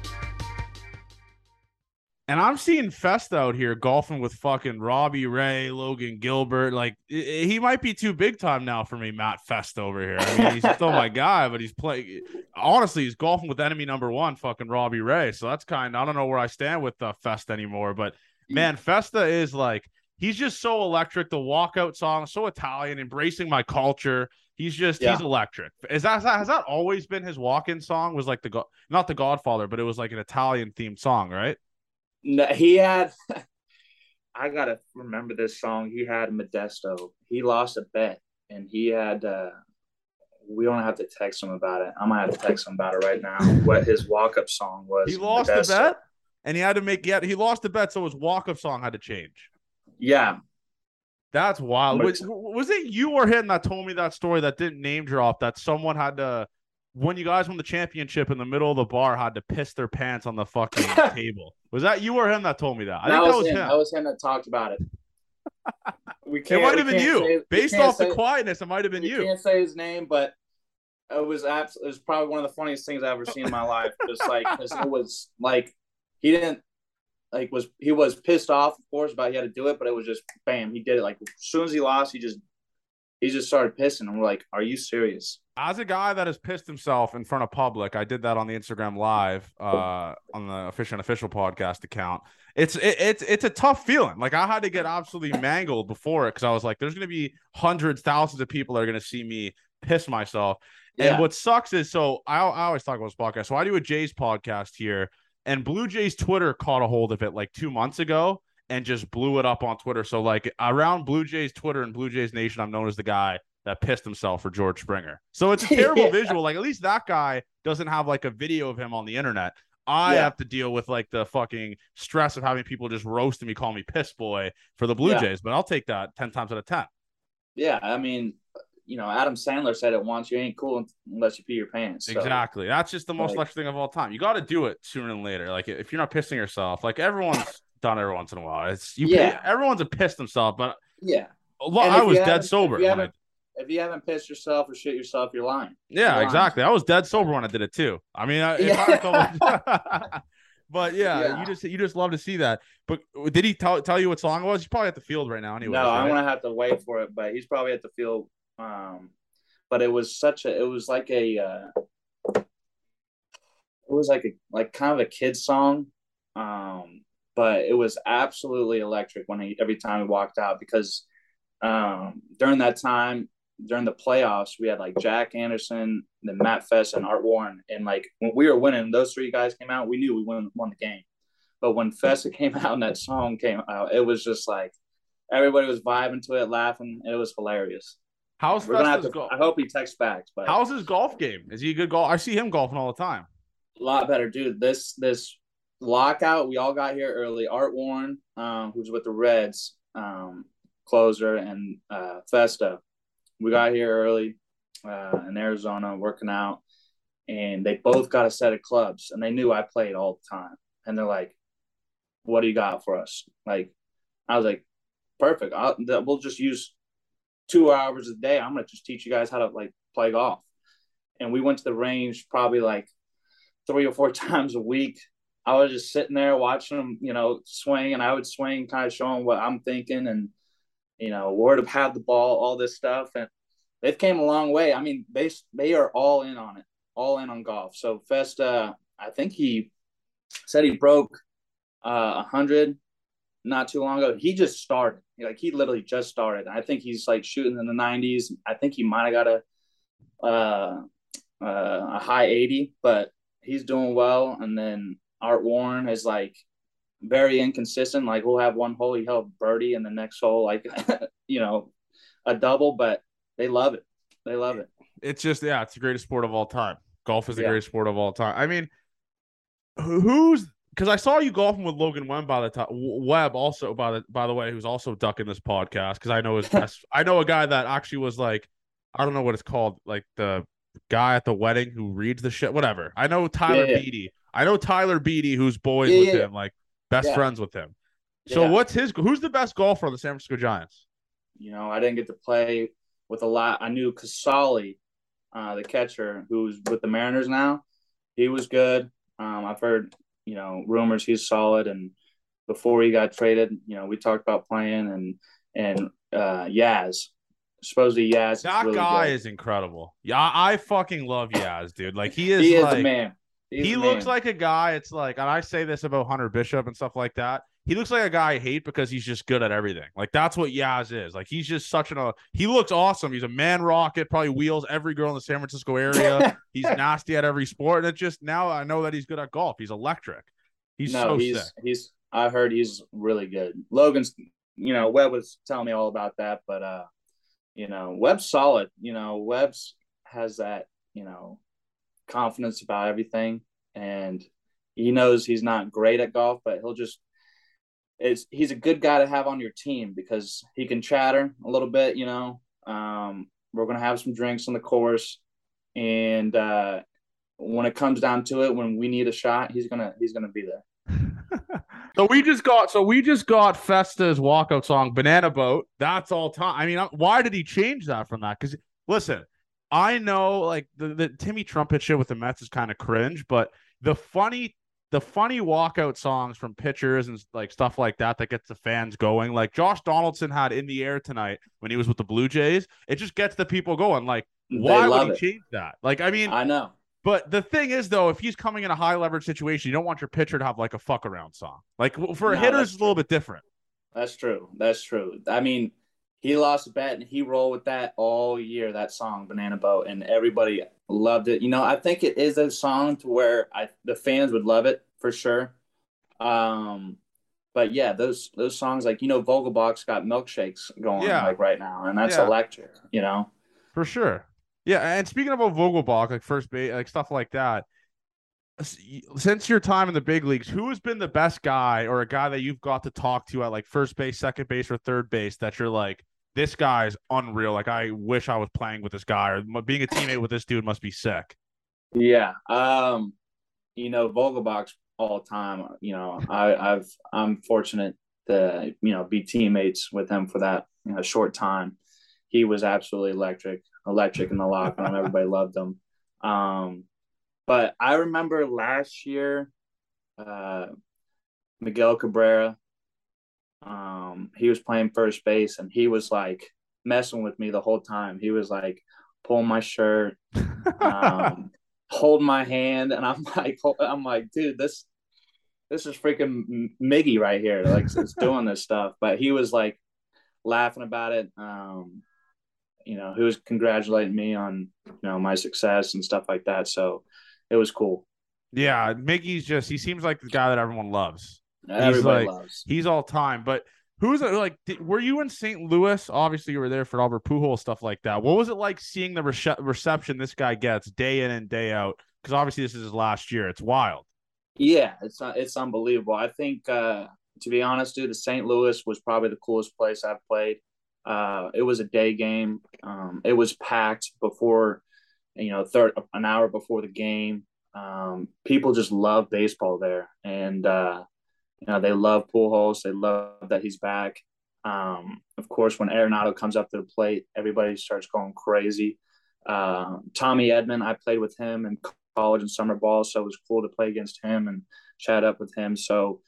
And I'm seeing Fest out here golfing with fucking Robbie Ray, Logan Gilbert. Like he might be too big time now for me, Matt Fest over here. I mean, he's still my guy, but he's playing. Honestly, he's golfing with enemy number one, fucking Robbie Ray. So that's kind. of I don't know where I stand with uh, Fest anymore, but man, Festa is like he's just so electric. The walkout song, so Italian, embracing my culture. He's just Yeah. he's electric. Is that has that always been his walk-in song? Was like the not the Godfather, but it was like an Italian themed song, right? No, he had. I gotta remember this song. He had Modesto. He lost a bet, and he had. uh We don't have to text him about it. I'm gonna have to text him about it right now. What his walk up song was. He lost Modesto. the bet, and he had to make. Yeah, he lost the bet, so his walk-up song had to change. Yeah, That's wild. Was, was it you or him that told me that story that didn't name drop that someone had to when you guys won the championship in the middle of the bar had to piss their pants on the fucking table? Was that you or him that told me that? I that, think was that was him. him. That was him that talked about it. We it can't. might we have been you. say- Based off the quietness, it might have been you. can't say his name, but it was abs- It was probably one of the funniest things I've ever seen in my life. Just like 'cause it was like he didn't like was he was pissed off, of course, about he had to do it, but it was just bam, he did it. Like as soon as he lost, he just he just started pissing, and we're like, "Are you serious?" As a guy that has pissed himself in front of public, I did that on the Instagram live uh on the official official podcast account. It's it, it's it's a tough feeling. Like I had to get absolutely mangled before it because I was like, there's gonna be hundreds, thousands of people that are gonna see me piss myself. Yeah, And what sucks is so I, I always talk about this podcast. So I do a Jays podcast here, and Blue Jays Twitter caught a hold of it like two months ago and just blew it up on Twitter. So like around Blue Jays Twitter and Blue Jays Nation, I'm known as the guy that pissed himself for George Springer. So it's a terrible Yeah. visual. Like at least that guy doesn't have like a video of him on the internet. I Yeah. have to deal with like the fucking stress of having people just roasting me, call me piss boy for the Blue Yeah. Jays, but I'll take that 10 times out of 10. yeah. I mean, you know, Adam Sandler said it once: "You ain't cool unless you pee your pants." So, Exactly. That's just the most like- thing of all time. You got to do it sooner than later. Like if you're not pissing yourself, like everyone's done every once in a while. It's you. Yeah. Everyone's a pissed themselves, but Yeah. I was dead sober. If you when I- haven't, if you haven't pissed yourself or shit yourself, you're lying. yeah, lying. exactly. I was dead sober when I did it too. I mean, I, if I but yeah, Yeah. you just you just love to see that. But did he tell tell you what song it was? He's probably at the field right now. Anyway, no, I'm gonna have to wait for it, but he's probably at the field. Um, but it was such a, it was like a, uh, it was like a, like kind of a kid song. Um, but it was absolutely electric when he every time he walked out because, um, during that time during the playoffs we had like Jack Anderson, then Matt Fest and Art Warren, and like when we were winning, those three guys came out, we knew we won won the game. But when Festa came out and that song came out, it was just like everybody was vibing to it, laughing. It was hilarious. How's We're gonna have to. go- I hope he texts back, but How's his golf game? Is he a good golf? I see him golfing all the time. a lot better, dude. This this lockout, we all got here early. Art Warren, um, who's with the Reds, um, closer, and uh, Festa, we got here early uh, in Arizona, working out, and they both got a set of clubs, and they knew I played all the time, and they're like, "What do you got for us?" Like, I was like, "Perfect. I'll, we'll just use two hours a day. I'm gonna just teach you guys how to like play golf." And we went to the range probably like three or four times a week. I was just sitting there watching them, you know, swing, and I would swing, kind of showing what I'm thinking, and you know, where to have the ball, all this stuff, and they've came a long way. I mean, they they are all in on it, all in on golf. So Festa, I think he said he broke uh, a hundred not too long ago. He just started, like he literally just started. I think he's like shooting in the 90s. I think he might have got a uh, uh, a high 80, but he's doing well. And then Art Warren is like very inconsistent. Like we'll have one hole he held birdie, and the next hole like you know a double, but they love it. They love it. It's just yeah, it's the greatest sport of all time. Golf is the Yeah. greatest sport of all time. I mean, who's because I saw you golfing with Logan Webb by the time Webb also by the by the way, who's also ducking this podcast because I know his best. I know a guy that actually was like, I don't know what it's called, like the guy at the wedding who reads the shit. Whatever. I know Tyler Yeah, yeah. Beede. I know Tyler Beede, who's boys Yeah, with yeah, him, like best Yeah. friends with him. So what's his? Who's the best golfer on the San Francisco Giants? You know, I didn't get to play with a lot. I knew Casali, uh, the catcher, who's with the Mariners now. He was good. Um, I've heard, you know, rumors he's solid. And before he got traded, you know, we talked about playing and and uh, Yaz. Supposedly Yaz. That really guy good. is incredible. Yeah, I fucking love Yaz, dude. Like he is, He is like, man. He's he looks like a guy. It's like, and I say this about Hunter Bishop and stuff like that. He looks like a guy I hate because he's just good at everything. Like that's what Yaz is. Like he's just such an. A, he looks awesome. He's a man rocket. Probably wheels every girl in the San Francisco area. he's nasty at every sport, and it just now I know that he's good at golf. He's electric. He's no, so he's sick. he's. I heard he's really good. Logan's, you know, Webb was telling me all about that, but uh, you know, Webb's solid. You know, Webb's has that, you know, confidence about everything, and he knows he's not great at golf, but he'll just. It's he's a good guy to have on your team because he can chatter a little bit. You know, um, we're gonna have some drinks on the course, and uh, when it comes down to it, when we need a shot, he's gonna he's gonna be there. So we just got so we just got Festa's walkout song "Banana Boat." That's all time. I mean, why did he change that from that? Because listen, I know like the, the Timmy Trumpet shit with the Mets is kind of cringe, but the funny the funny walkout songs from pitchers and like stuff like that that gets the fans going. Like Josh Donaldson had "In the Air" tonight when he was with the Blue Jays. It just gets the people going. Like, why would he it. change that? Like, I mean, I know. but the thing is, though, if he's coming in a high leverage situation, you don't want your pitcher to have like a fuck around song. Like for a No, hitter, it's a little bit different. That's true. That's true. I mean, he lost a bet and he rolled with that all year. That song, "Banana Boat," and everybody loved it. You know, I think it is a song to where I the fans would love it for sure. Um, but yeah, those those songs like you know, Vogelbach's got milkshakes going Yeah. like right now, and that's Yeah. electric. You know. For sure. Yeah, and speaking about Vogelbach, like first base, like stuff like that. Since your time in the big leagues, who has been the best guy or a guy that you've got to talk to at like first base, second base, or third base that you're like, this guy's unreal. Like I wish I was playing with this guy or being a teammate with this dude must be sick. Yeah. Um, you know, Vogelbach's all the time. You know, I, I've I'm fortunate to you know be teammates with him for that you know, short time. He was absolutely electric, electric in the locker room. Everybody loved him. Um, but I remember last year, uh, Miguel Cabrera. Um, he was playing first base, and he was like messing with me the whole time. He was like pulling my shirt, um, hold my hand, and I'm like, I'm like, dude, this this is freaking Miggy right here, like it's doing this stuff. But he was like laughing about it. Um, you know, he was congratulating me on you know my success and stuff like that. So it was cool. yeah, Miggy's just he seems like the guy that everyone loves. Everybody like- loves. He's all time, but who's like? Did, were you in St. Louis? Obviously, you were there for Albert Pujols stuff like that. What was it like seeing the rece- reception this guy gets day in and day out? Because obviously, this is his last year. It's wild. Yeah, it's it's unbelievable. I think uh, to be honest, dude, the St. Louis was probably the coolest place I've played. Uh, it was a day game. Um, it was packed before, you know, third an hour before the game. Um, people just love baseball there, and uh, you know they love Pujols. They love that he's back. Um, of course, when Arenado comes up to the plate, everybody starts going crazy. Uh, Tommy Edman, I played with him in college and summer ball, so it was cool to play against him and chat up with him. So,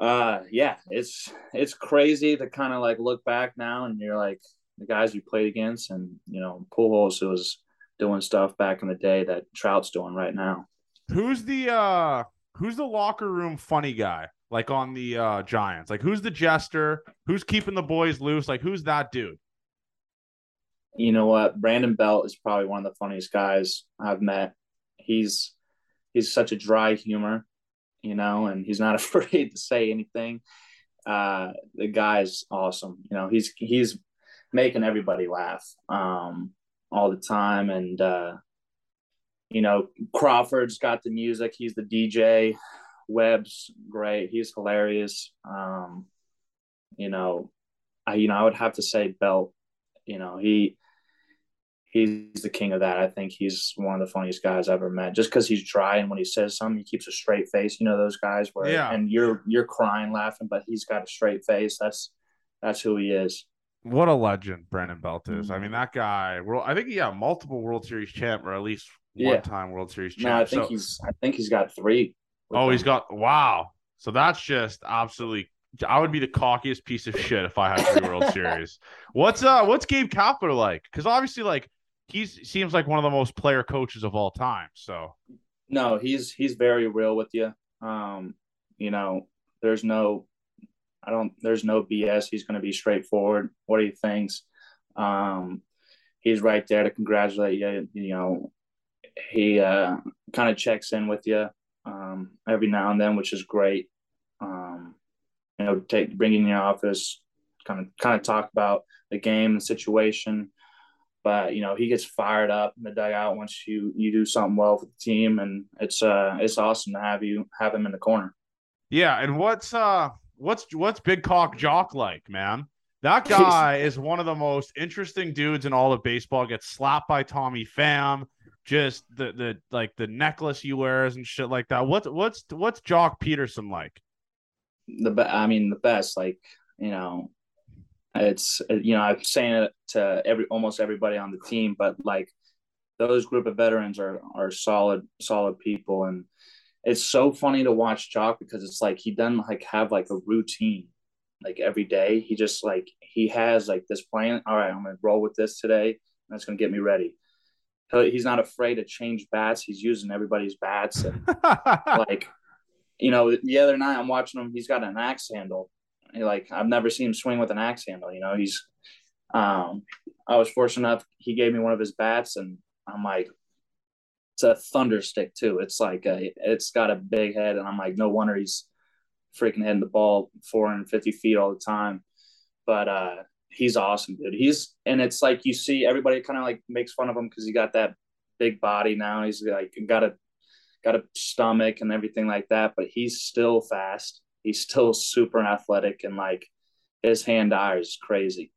uh, yeah, it's it's crazy to kind of like look back now and you're like the guys you played against, and you know, Pujols was doing stuff back in the day that Trout's doing right now. Who's the uh who's the locker room funny guy? Like on the uh Giants? Like who's the jester? Who's keeping the boys loose? Like who's that dude? you know what? Brandon Belt is probably one of the funniest guys I've met. He's he's such a dry humor, you know, and he's not afraid to say anything. Uh, the guy's awesome. You know, he's he's making everybody laugh um, all the time, and uh, you know, Crawford's got the music. He's the DJ. Webb's great. He's hilarious. Um, you know, I you know I would have to say Belt. You know, he he's the king of that. I think he's one of the funniest guys I've ever met. Just because he's dry and when he says something, he keeps a straight face. You know those guys where Yeah. and you're you're crying laughing, but he's got a straight face. That's that's who he is. What a legend Brandon Belt is. I Mhm. mean, that guy, world I think he got multiple World Series champ or at least Yeah. one time World Series champ. No, I think So- he's I think he's got three. Oh, he's them. got wow. So that's just absolutely. I would be the cockiest piece of shit if I had three World Series. What's uh What's Gabe Kapler like? Because obviously, like he seems like one of the most player coaches of all time. So No, he's he's very real with you. Um, you know, there's no, I don't, there's no BS. He's going to be straightforward. What he thinks. Um, he's right there to congratulate you. You know, he uh, kind of checks in with you um, every now and then, which is great. Um, you know, take bring in your office, kind of kind of talk about the game and situation. But you know, he gets fired up in the dugout once you you do something well for the team, and it's uh it's awesome to have you have him in the corner. Yeah, and what's uh what's what's Big Cock Jock like, man? That guy is one of the most interesting dudes in all of baseball. Gets slapped by Tommy Pham, just the the like the necklace he wears and shit like that. What's what's what's Joc Pederson like? The be- I mean the best, like you know, it's you know I'm saying it to every almost everybody on the team, but like those group of veterans are are solid solid people, and it's so funny to watch Joc because it's like he doesn't like have like a routine like every day. He just like he has like this plan. All right, I'm gonna roll with this today. And that's gonna get me ready. He's not afraid to change bats. He's using everybody's bats and like, you know, the other night I'm watching him. He's got an axe handle. Like I've never seen him swing with an axe handle. You know, he's. Um, I was fortunate enough. He gave me one of his bats, and I'm like, it's a thunder stick too. It's like a, it's got a big head, and I'm like, no wonder he's freaking hitting the ball 450 feet all the time. But uh, he's awesome, dude. He's and it's like you see everybody kind of like makes fun of him because he got that big body now. He's like got a got a stomach and everything like that, but he's still fast. He's still super athletic and like his hand eye is crazy.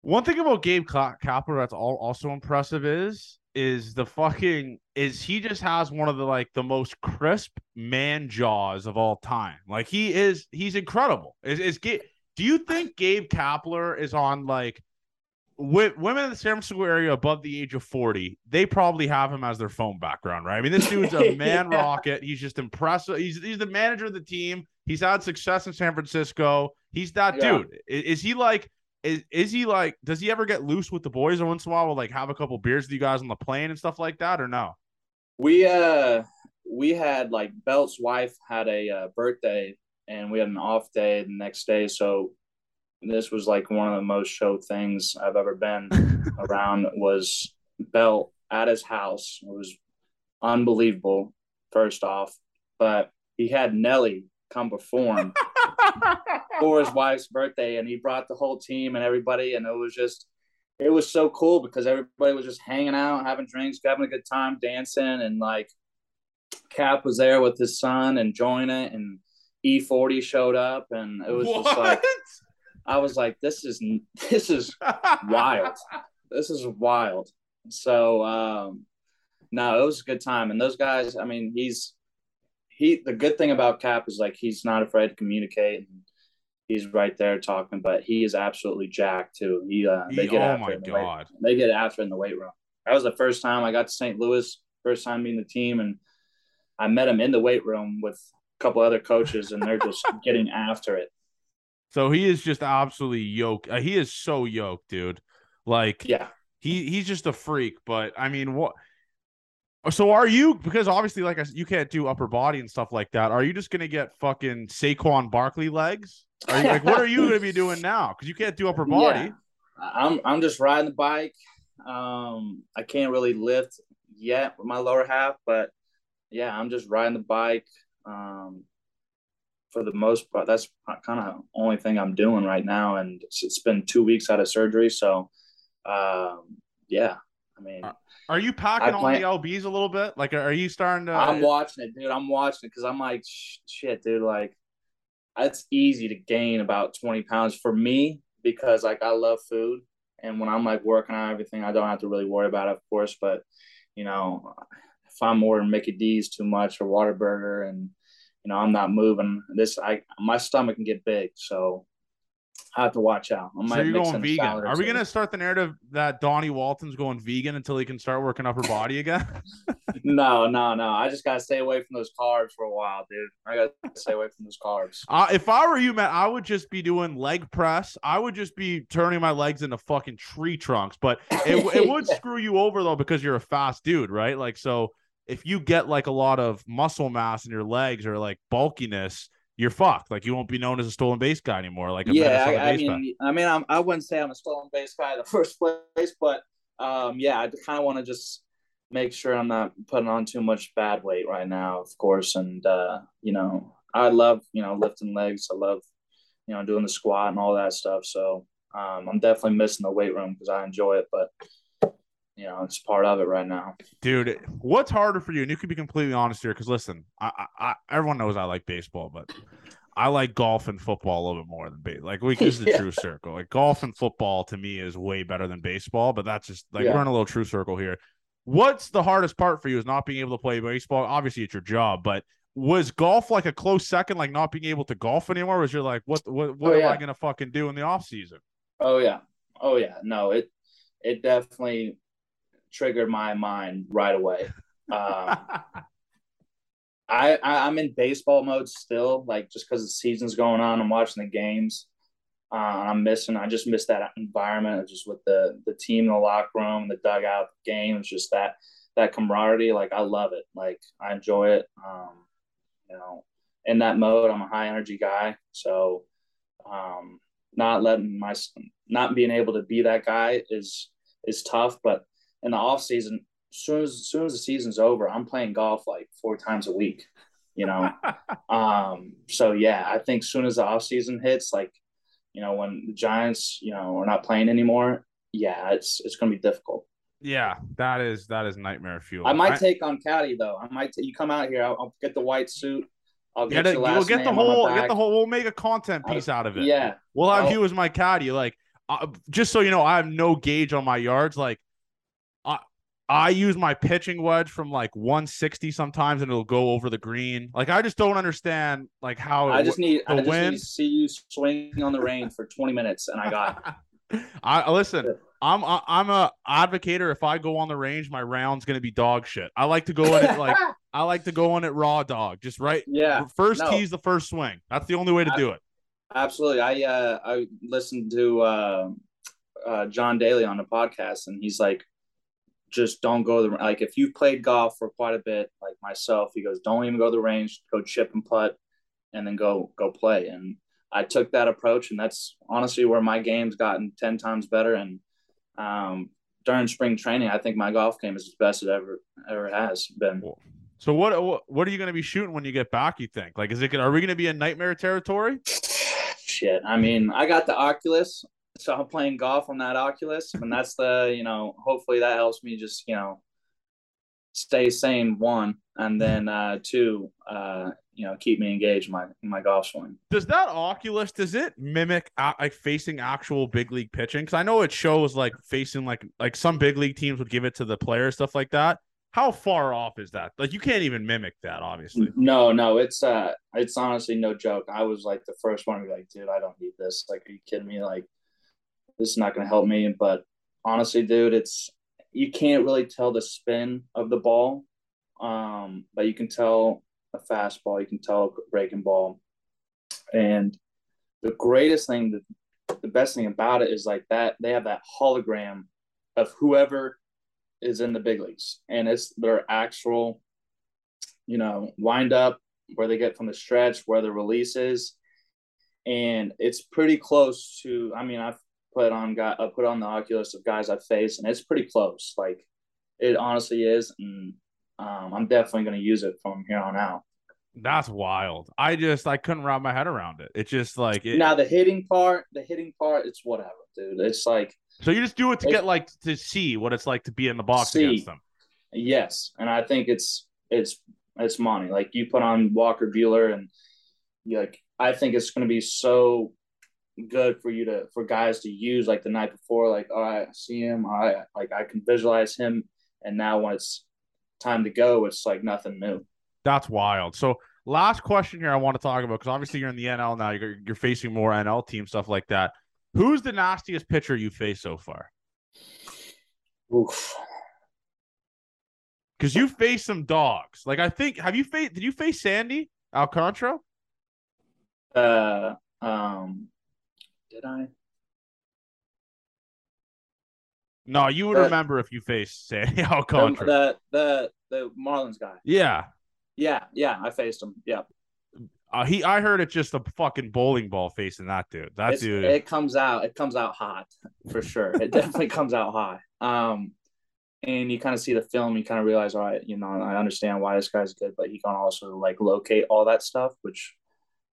One thing about Gabe Kapler that's all also impressive is is the fucking is he just has one of the like the most crisp man jaws of all time. Like he is he's incredible. Is is do you think Gabe Kapler is on like with women in the San Francisco area above the age of 40, they probably have him as their phone background, right? I mean, this dude's a man yeah. rocket. He's just impressive. He's he's the manager of the team. He's had success in San Francisco. He's that yeah. dude. Is, is, he like is is he like does he ever get loose with the boys once in a while? Will like have a couple beers with you guys on the plane and stuff like that, or no? We uh we had like Belt's wife had a uh, birthday and we had an off day the next day. So this was like one of the most show things I've ever been around was Belt at his house. It was unbelievable, first off. But he had Nelly come perform for his wife's birthday and he brought the whole team and everybody and it was just it was so cool because everybody was just hanging out, having drinks, having a good time, dancing, and like Cap was there with his son enjoying it and E40 showed up, and it was what? just like I was like, this is this is wild. This is wild. So um, no, it was a good time, and those guys. I mean, he's he. The good thing about Cap is like he's not afraid to communicate, and he's right there talking. But he is absolutely jacked too. He uh, they get oh after my god, the they get after in the weight room. That was the first time I got to St. Louis. First time meeting the team, and I met him in the weight room with couple other coaches, and they're just getting after it. So he is just absolutely yoked. Uh, he is so yoked, dude. Like, yeah, he he's just a freak. But I mean, what? So are you? Because obviously, like I said, you can't do upper body and stuff like that. Are you just gonna get fucking Saquon Barkley legs? Are you, like, what are you gonna be doing now? Because you can't do upper body. Yeah. I'm I'm just riding the bike. Um, I can't really lift yet with my lower half, but yeah, I'm just riding the bike. Um, for the most part, that's kind of only thing I'm doing right now, and it's, it's been two weeks out of surgery, so um, yeah. I mean, are you packing on the lbs a little bit? Like, are you starting to? I'm watching it, dude. I'm watching it because I'm like, shit, dude. Like, it's easy to gain about 20 pounds for me because like I love food, and when I'm like working on everything, I don't have to really worry about it, of course. But you know, if I'm ordering Mickey D's too much or Whataburger and you know I'm not moving, this I my stomach can get big, so I have to watch out. I so you're going vegan. Are we going to start the narrative that Donnie Walton's going vegan until he can start working upper body again? no, no, no. I just got to stay away from those carbs for a while, dude. I got to stay away from those carbs. Uh, if I were you, man, I would just be doing leg press. I would just be turning my legs into fucking tree trunks. But it, it would yeah. screw you over though because you're a fast dude, right? Like so if you get like a lot of muscle mass in your legs or like bulkiness, you're fucked. Like you won't be known as a stolen base guy anymore. Like a yeah, I, I base mean, I mean, I'm, I wouldn't say I'm a stolen base guy in the first place, but um, yeah, I kind of want to just make sure I'm not putting on too much bad weight right now, of course. And uh, you know, I love you know lifting legs. I love you know doing the squat and all that stuff. So um, I'm definitely missing the weight room because I enjoy it, but you know it's part of it right now. dude. What's harder for you? And you can be completely honest here, because listen, I, I, I, everyone knows I like baseball, but I like golf and football a little bit more than base. Like, we this is the Yeah. true circle. Like, golf and football to me is way better than baseball, but that's just like Yeah. we're in a little true circle here. What's the hardest part for you? Is not being able to play baseball. Obviously, it's your job, but was golf like a close second? Like not being able to golf anymore? Was you're like, what, what, what Oh, am yeah. I gonna fucking do in the off season? Oh yeah, oh yeah. No, it it definitely triggered my mind right away. Um, I, I I'm in baseball mode still, like just because the season's going on. I'm watching the games. Uh, I'm missing. I just miss that environment, just with the the team in the locker room, the dugout, the games, just that that camaraderie. Like I love it. Like I enjoy it. Um, you know, in that mode, I'm a high energy guy, so um, not letting my not being able to be that guy is is tough. But in the off season, soon as, soon as the season's over, I'm playing golf like four times a week. You know, um, so yeah, I think soon as the off season hits, like you know, when the Giants, you know, are not playing anymore, yeah, it's it's gonna be difficult. yeah, that is that is nightmare fuel. I might take on Caddy though. I might. you come out here. I'll, I'll get the white suit. I'll Get get, it, we'll get the name on my whole, get the whole. We'll make a content I- piece out of it. Yeah, We'll have I'll- you as my caddy. Like, uh, just so you know, I have no gauge on my yards. Like, I I use my pitching wedge from like 160 sometimes, and it'll go over the green. Like, I just don't understand like how. I just need. I the just win. need to see you swing on the range for 20 minutes, and I got. I listen. I'm I- I'm a advocator. If I go on the range, my round's gonna be dog shit. I like to go in it like I like to go on it raw dog. Just right. yeah, First no. tee's the first swing. That's the only way to I- do it. absolutely. I uh I listened to uh, uh John Daly on the podcast, and he's like, just don't go to the like if you've played golf for quite a bit, like myself, he goes, don't even go to the range, go chip and putt, and then go go play. And I took that approach, and that's honestly where my game's gotten ten times better. And um, during spring training, I think my golf game is as best it ever ever has been. So what what are you gonna be shooting when you get back? You think like is it gonna are we gonna be in nightmare territory? Shit, I mean, I got the Oculus, so I'm playing golf on that Oculus, and that's the you know, hopefully that helps me just you know stay sane one, and then uh two, uh you know, keep me engaged in my in my golf swing. Does that Oculus does it mimic uh, like facing actual big league pitching? Because I know it shows like facing like like some big league teams would give it to the player stuff like that. How far off is that? Like you can't even mimic that, obviously. No, no, it's uh, it's honestly no joke. I was like the first one to be like, dude, I don't need this. Like, are you kidding me? Like, this is not going to help me. But honestly, dude, it's you can't really tell the spin of the ball, um, but you can tell a fastball, you can tell a breaking ball, and the greatest thing, the, the best thing about it is like that they have that hologram of whoever is in the big leagues, and it's their actual you know, wind up where they get from the stretch, where the release is. And it's pretty close to, I mean, I've put on got I put on the Oculus of guys I've faced, and it's pretty close. Like it honestly is. And um, I'm definitely gonna use it from here on out. That's wild. I just I couldn't wrap my head around it. It's just like it, now the hitting part, the hitting part, it's whatever, dude. It's like so you just do it to it- get like to see what it's like to be in the box See. against them. Yes, and I think it's it's it's money. Like you put on Walker Buehler, and you like I think it's going to be so good for you to for guys to use like the night before. Like, all right, I see him. All right, like I can visualize him, and now when it's time to go, it's like nothing new. That's wild. So last question here I want to talk about because obviously you're in the NL now. You're you're facing more NL team stuff like that. Who's the nastiest pitcher you faced so far? Oof. Because you faced some dogs. Like I think have you faced? Did you face Sandy Alcantara? Uh, um, did I? No, you would Uh, remember if you faced Sandy Alcantara. the the the Marlins guy. Yeah. Yeah, yeah, I faced him. Yeah. Uh, he, I heard it's just a fucking bowling ball facing that dude. That It's- dude. It comes out. It comes out hot for sure. It definitely comes out hot. Um, and you kind of see the film. You kind of realize, all right, you know, I understand why this guy's good, but he can also like locate all that stuff. Which,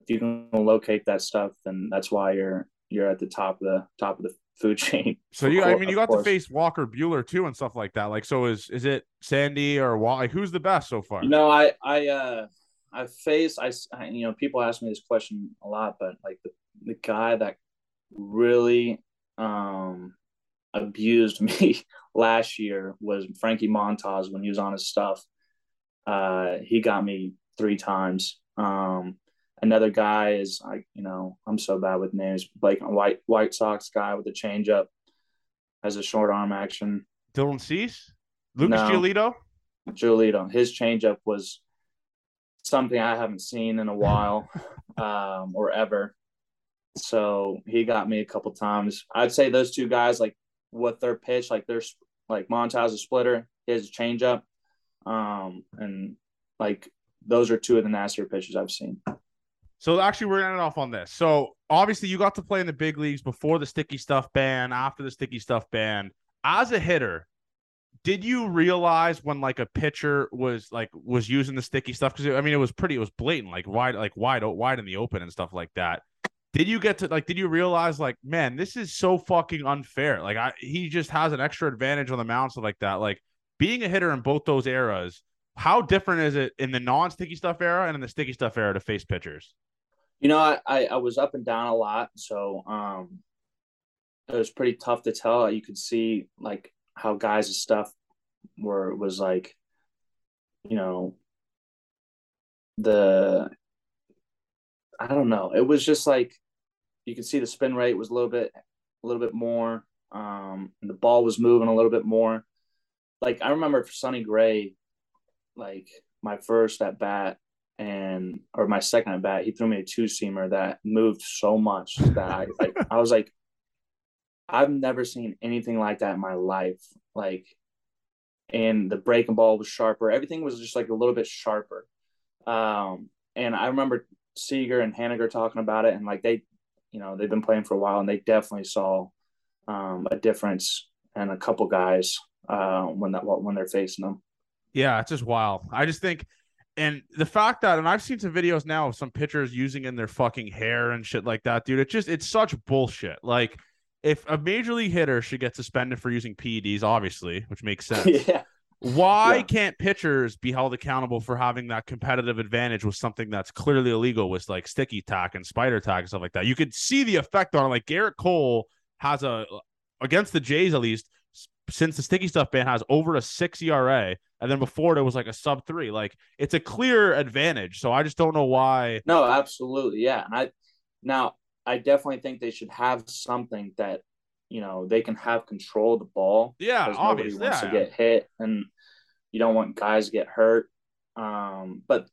if you can locate that stuff, then that's why you're you're at the top of the top of the food chain. so you, I mean, you got to face Walker Buehler too and stuff like that. Like, so is is it Sandy or Wal? Like, who's the best so far? You know, I I uh I face I you know people ask me this question a lot, but like the the guy that really um abused me last year was Frankie Montas when he was on his stuff. Uh, he got me three times. Um, another guy is like you know I'm so bad with names. Like a White White Sox guy with a changeup has a short arm action. Dylan Cease, Lucas No. Giolito. Giolito. His changeup was something I haven't seen in a while um, or ever. So he got me a couple times. I'd say those two guys, like what their pitch, like their like Montas a splitter, his changeup, um, and like those are two of the nastier pitches I've seen. So actually, we're gonna end off on this. So obviously, you got to play in the big leagues before the sticky stuff ban, after the sticky stuff ban. As a hitter, did you realize when like a pitcher was like was using the sticky stuff? Because I mean, it was pretty, it was blatant, like wide, like wide, wide in the open and stuff like that. Did you get to like? Did you realize like, man, this is so fucking unfair? Like, I he just has an extra advantage on the mound, stuff like that. Like being a hitter in both those eras. How different is it in the non-sticky stuff era and in the sticky stuff era to face pitchers? You know, I, I, was up and down a lot, so um, it was pretty tough to tell. You could see like how guys' stuff were was like, you know, the I don't know. It was just like you could see the spin rate was a little bit a little bit more. Um, the ball was moving a little bit more. Like I remember for Sonny Gray, like my first at bat and or my second at bat, he threw me a two seamer that moved so much that I like I was like, I've never seen anything like that in my life. Like, and the breaking ball was sharper. Everything was just like a little bit sharper. Um, and I remember Seager and Haniger talking about it, and like they, you know, they've been playing for a while, and they definitely saw um, a difference and a couple guys uh, when that when they're facing them. Yeah, it's just wild. I just think, and the fact that, and I've seen some videos now of some pitchers using in their fucking hair and shit like that, dude. It just, it's such bullshit. Like, if a major league hitter should get suspended for using PEDs, obviously, which makes sense. yeah, Why Yeah. can't pitchers be held accountable for having that competitive advantage with something that's clearly illegal with like sticky tack and spider tack and stuff like that? You could see the effect on it. Like Gerrit Cole has a against the Jays at least since the sticky stuff ban has over a six ERA, and then before it was like a sub three. Like it's a clear advantage. So I just don't know why. no, absolutely, yeah. And I now I definitely think they should have something that you know they can have control of the ball. Yeah, because nobody obviously, wants yeah. to get hit, and you don't want guys to get hurt. Um, but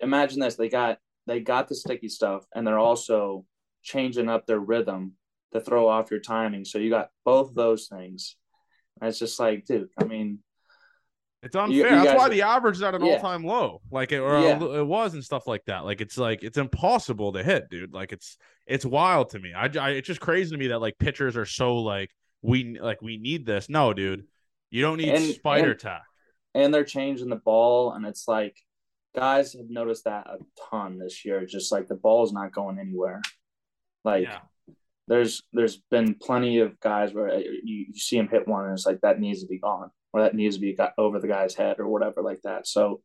imagine this: they got they got the sticky stuff, and they're also changing up their rhythm to throw off your timing. So you got both those things. It's just like, dude. I mean, It's unfair. you That's guys- why the average is at an Yeah. all time low. Like it, or Yeah. it was and stuff like that. Like it's like it's impossible to hit, dude. Like it's it's wild to me. I, I it's just crazy to me that like pitchers are so like we like we need this. No, dude, you don't need And- spider and- tack. and they're changing the ball, and it's like guys have noticed that a ton this year. Just like the ball's not going anywhere. Like Yeah. There's there's been plenty of guys where uh, you, you see him hit one and it's like that needs to be gone or that needs to be got over the guy's head or whatever like that. So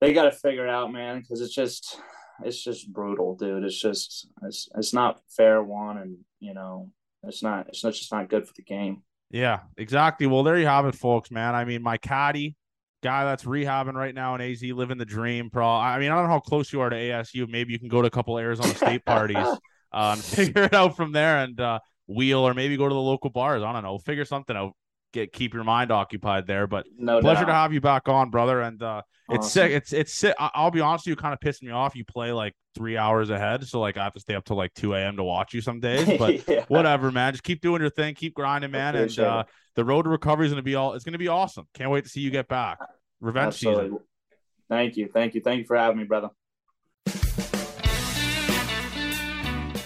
they got to figure it out, man, because it's just it's just brutal, dude. It's just it's it's not fair one, and you know it's not it's not just not good for the game. Yeah, exactly. Well, there you have it, folks, man. I mean, my caddy, guy that's rehabbing right now in AZ, living the dream, pro. I mean, I don't know how close you are to ASU. Maybe you can go to a couple Arizona State parties uh, and figure it out from there and uh, wheel, or maybe go to the local bars. I don't know. Figure something out. Get keep your mind occupied there. But No pleasure doubt. to have you back on, brother. And uh, it's sick. It's it's sick. I'll be honest with you, kind of pissing me off. You play like three hours ahead, so like I have to stay up till like two a.m. to watch you some days. But Yeah. whatever, man. Just keep doing your thing, keep grinding, man. And uh, the road to recovery is gonna be all. It's gonna be awesome. Can't wait to see you get back. Revenge Absolutely. season. Thank you, thank you, thank you for having me, brother.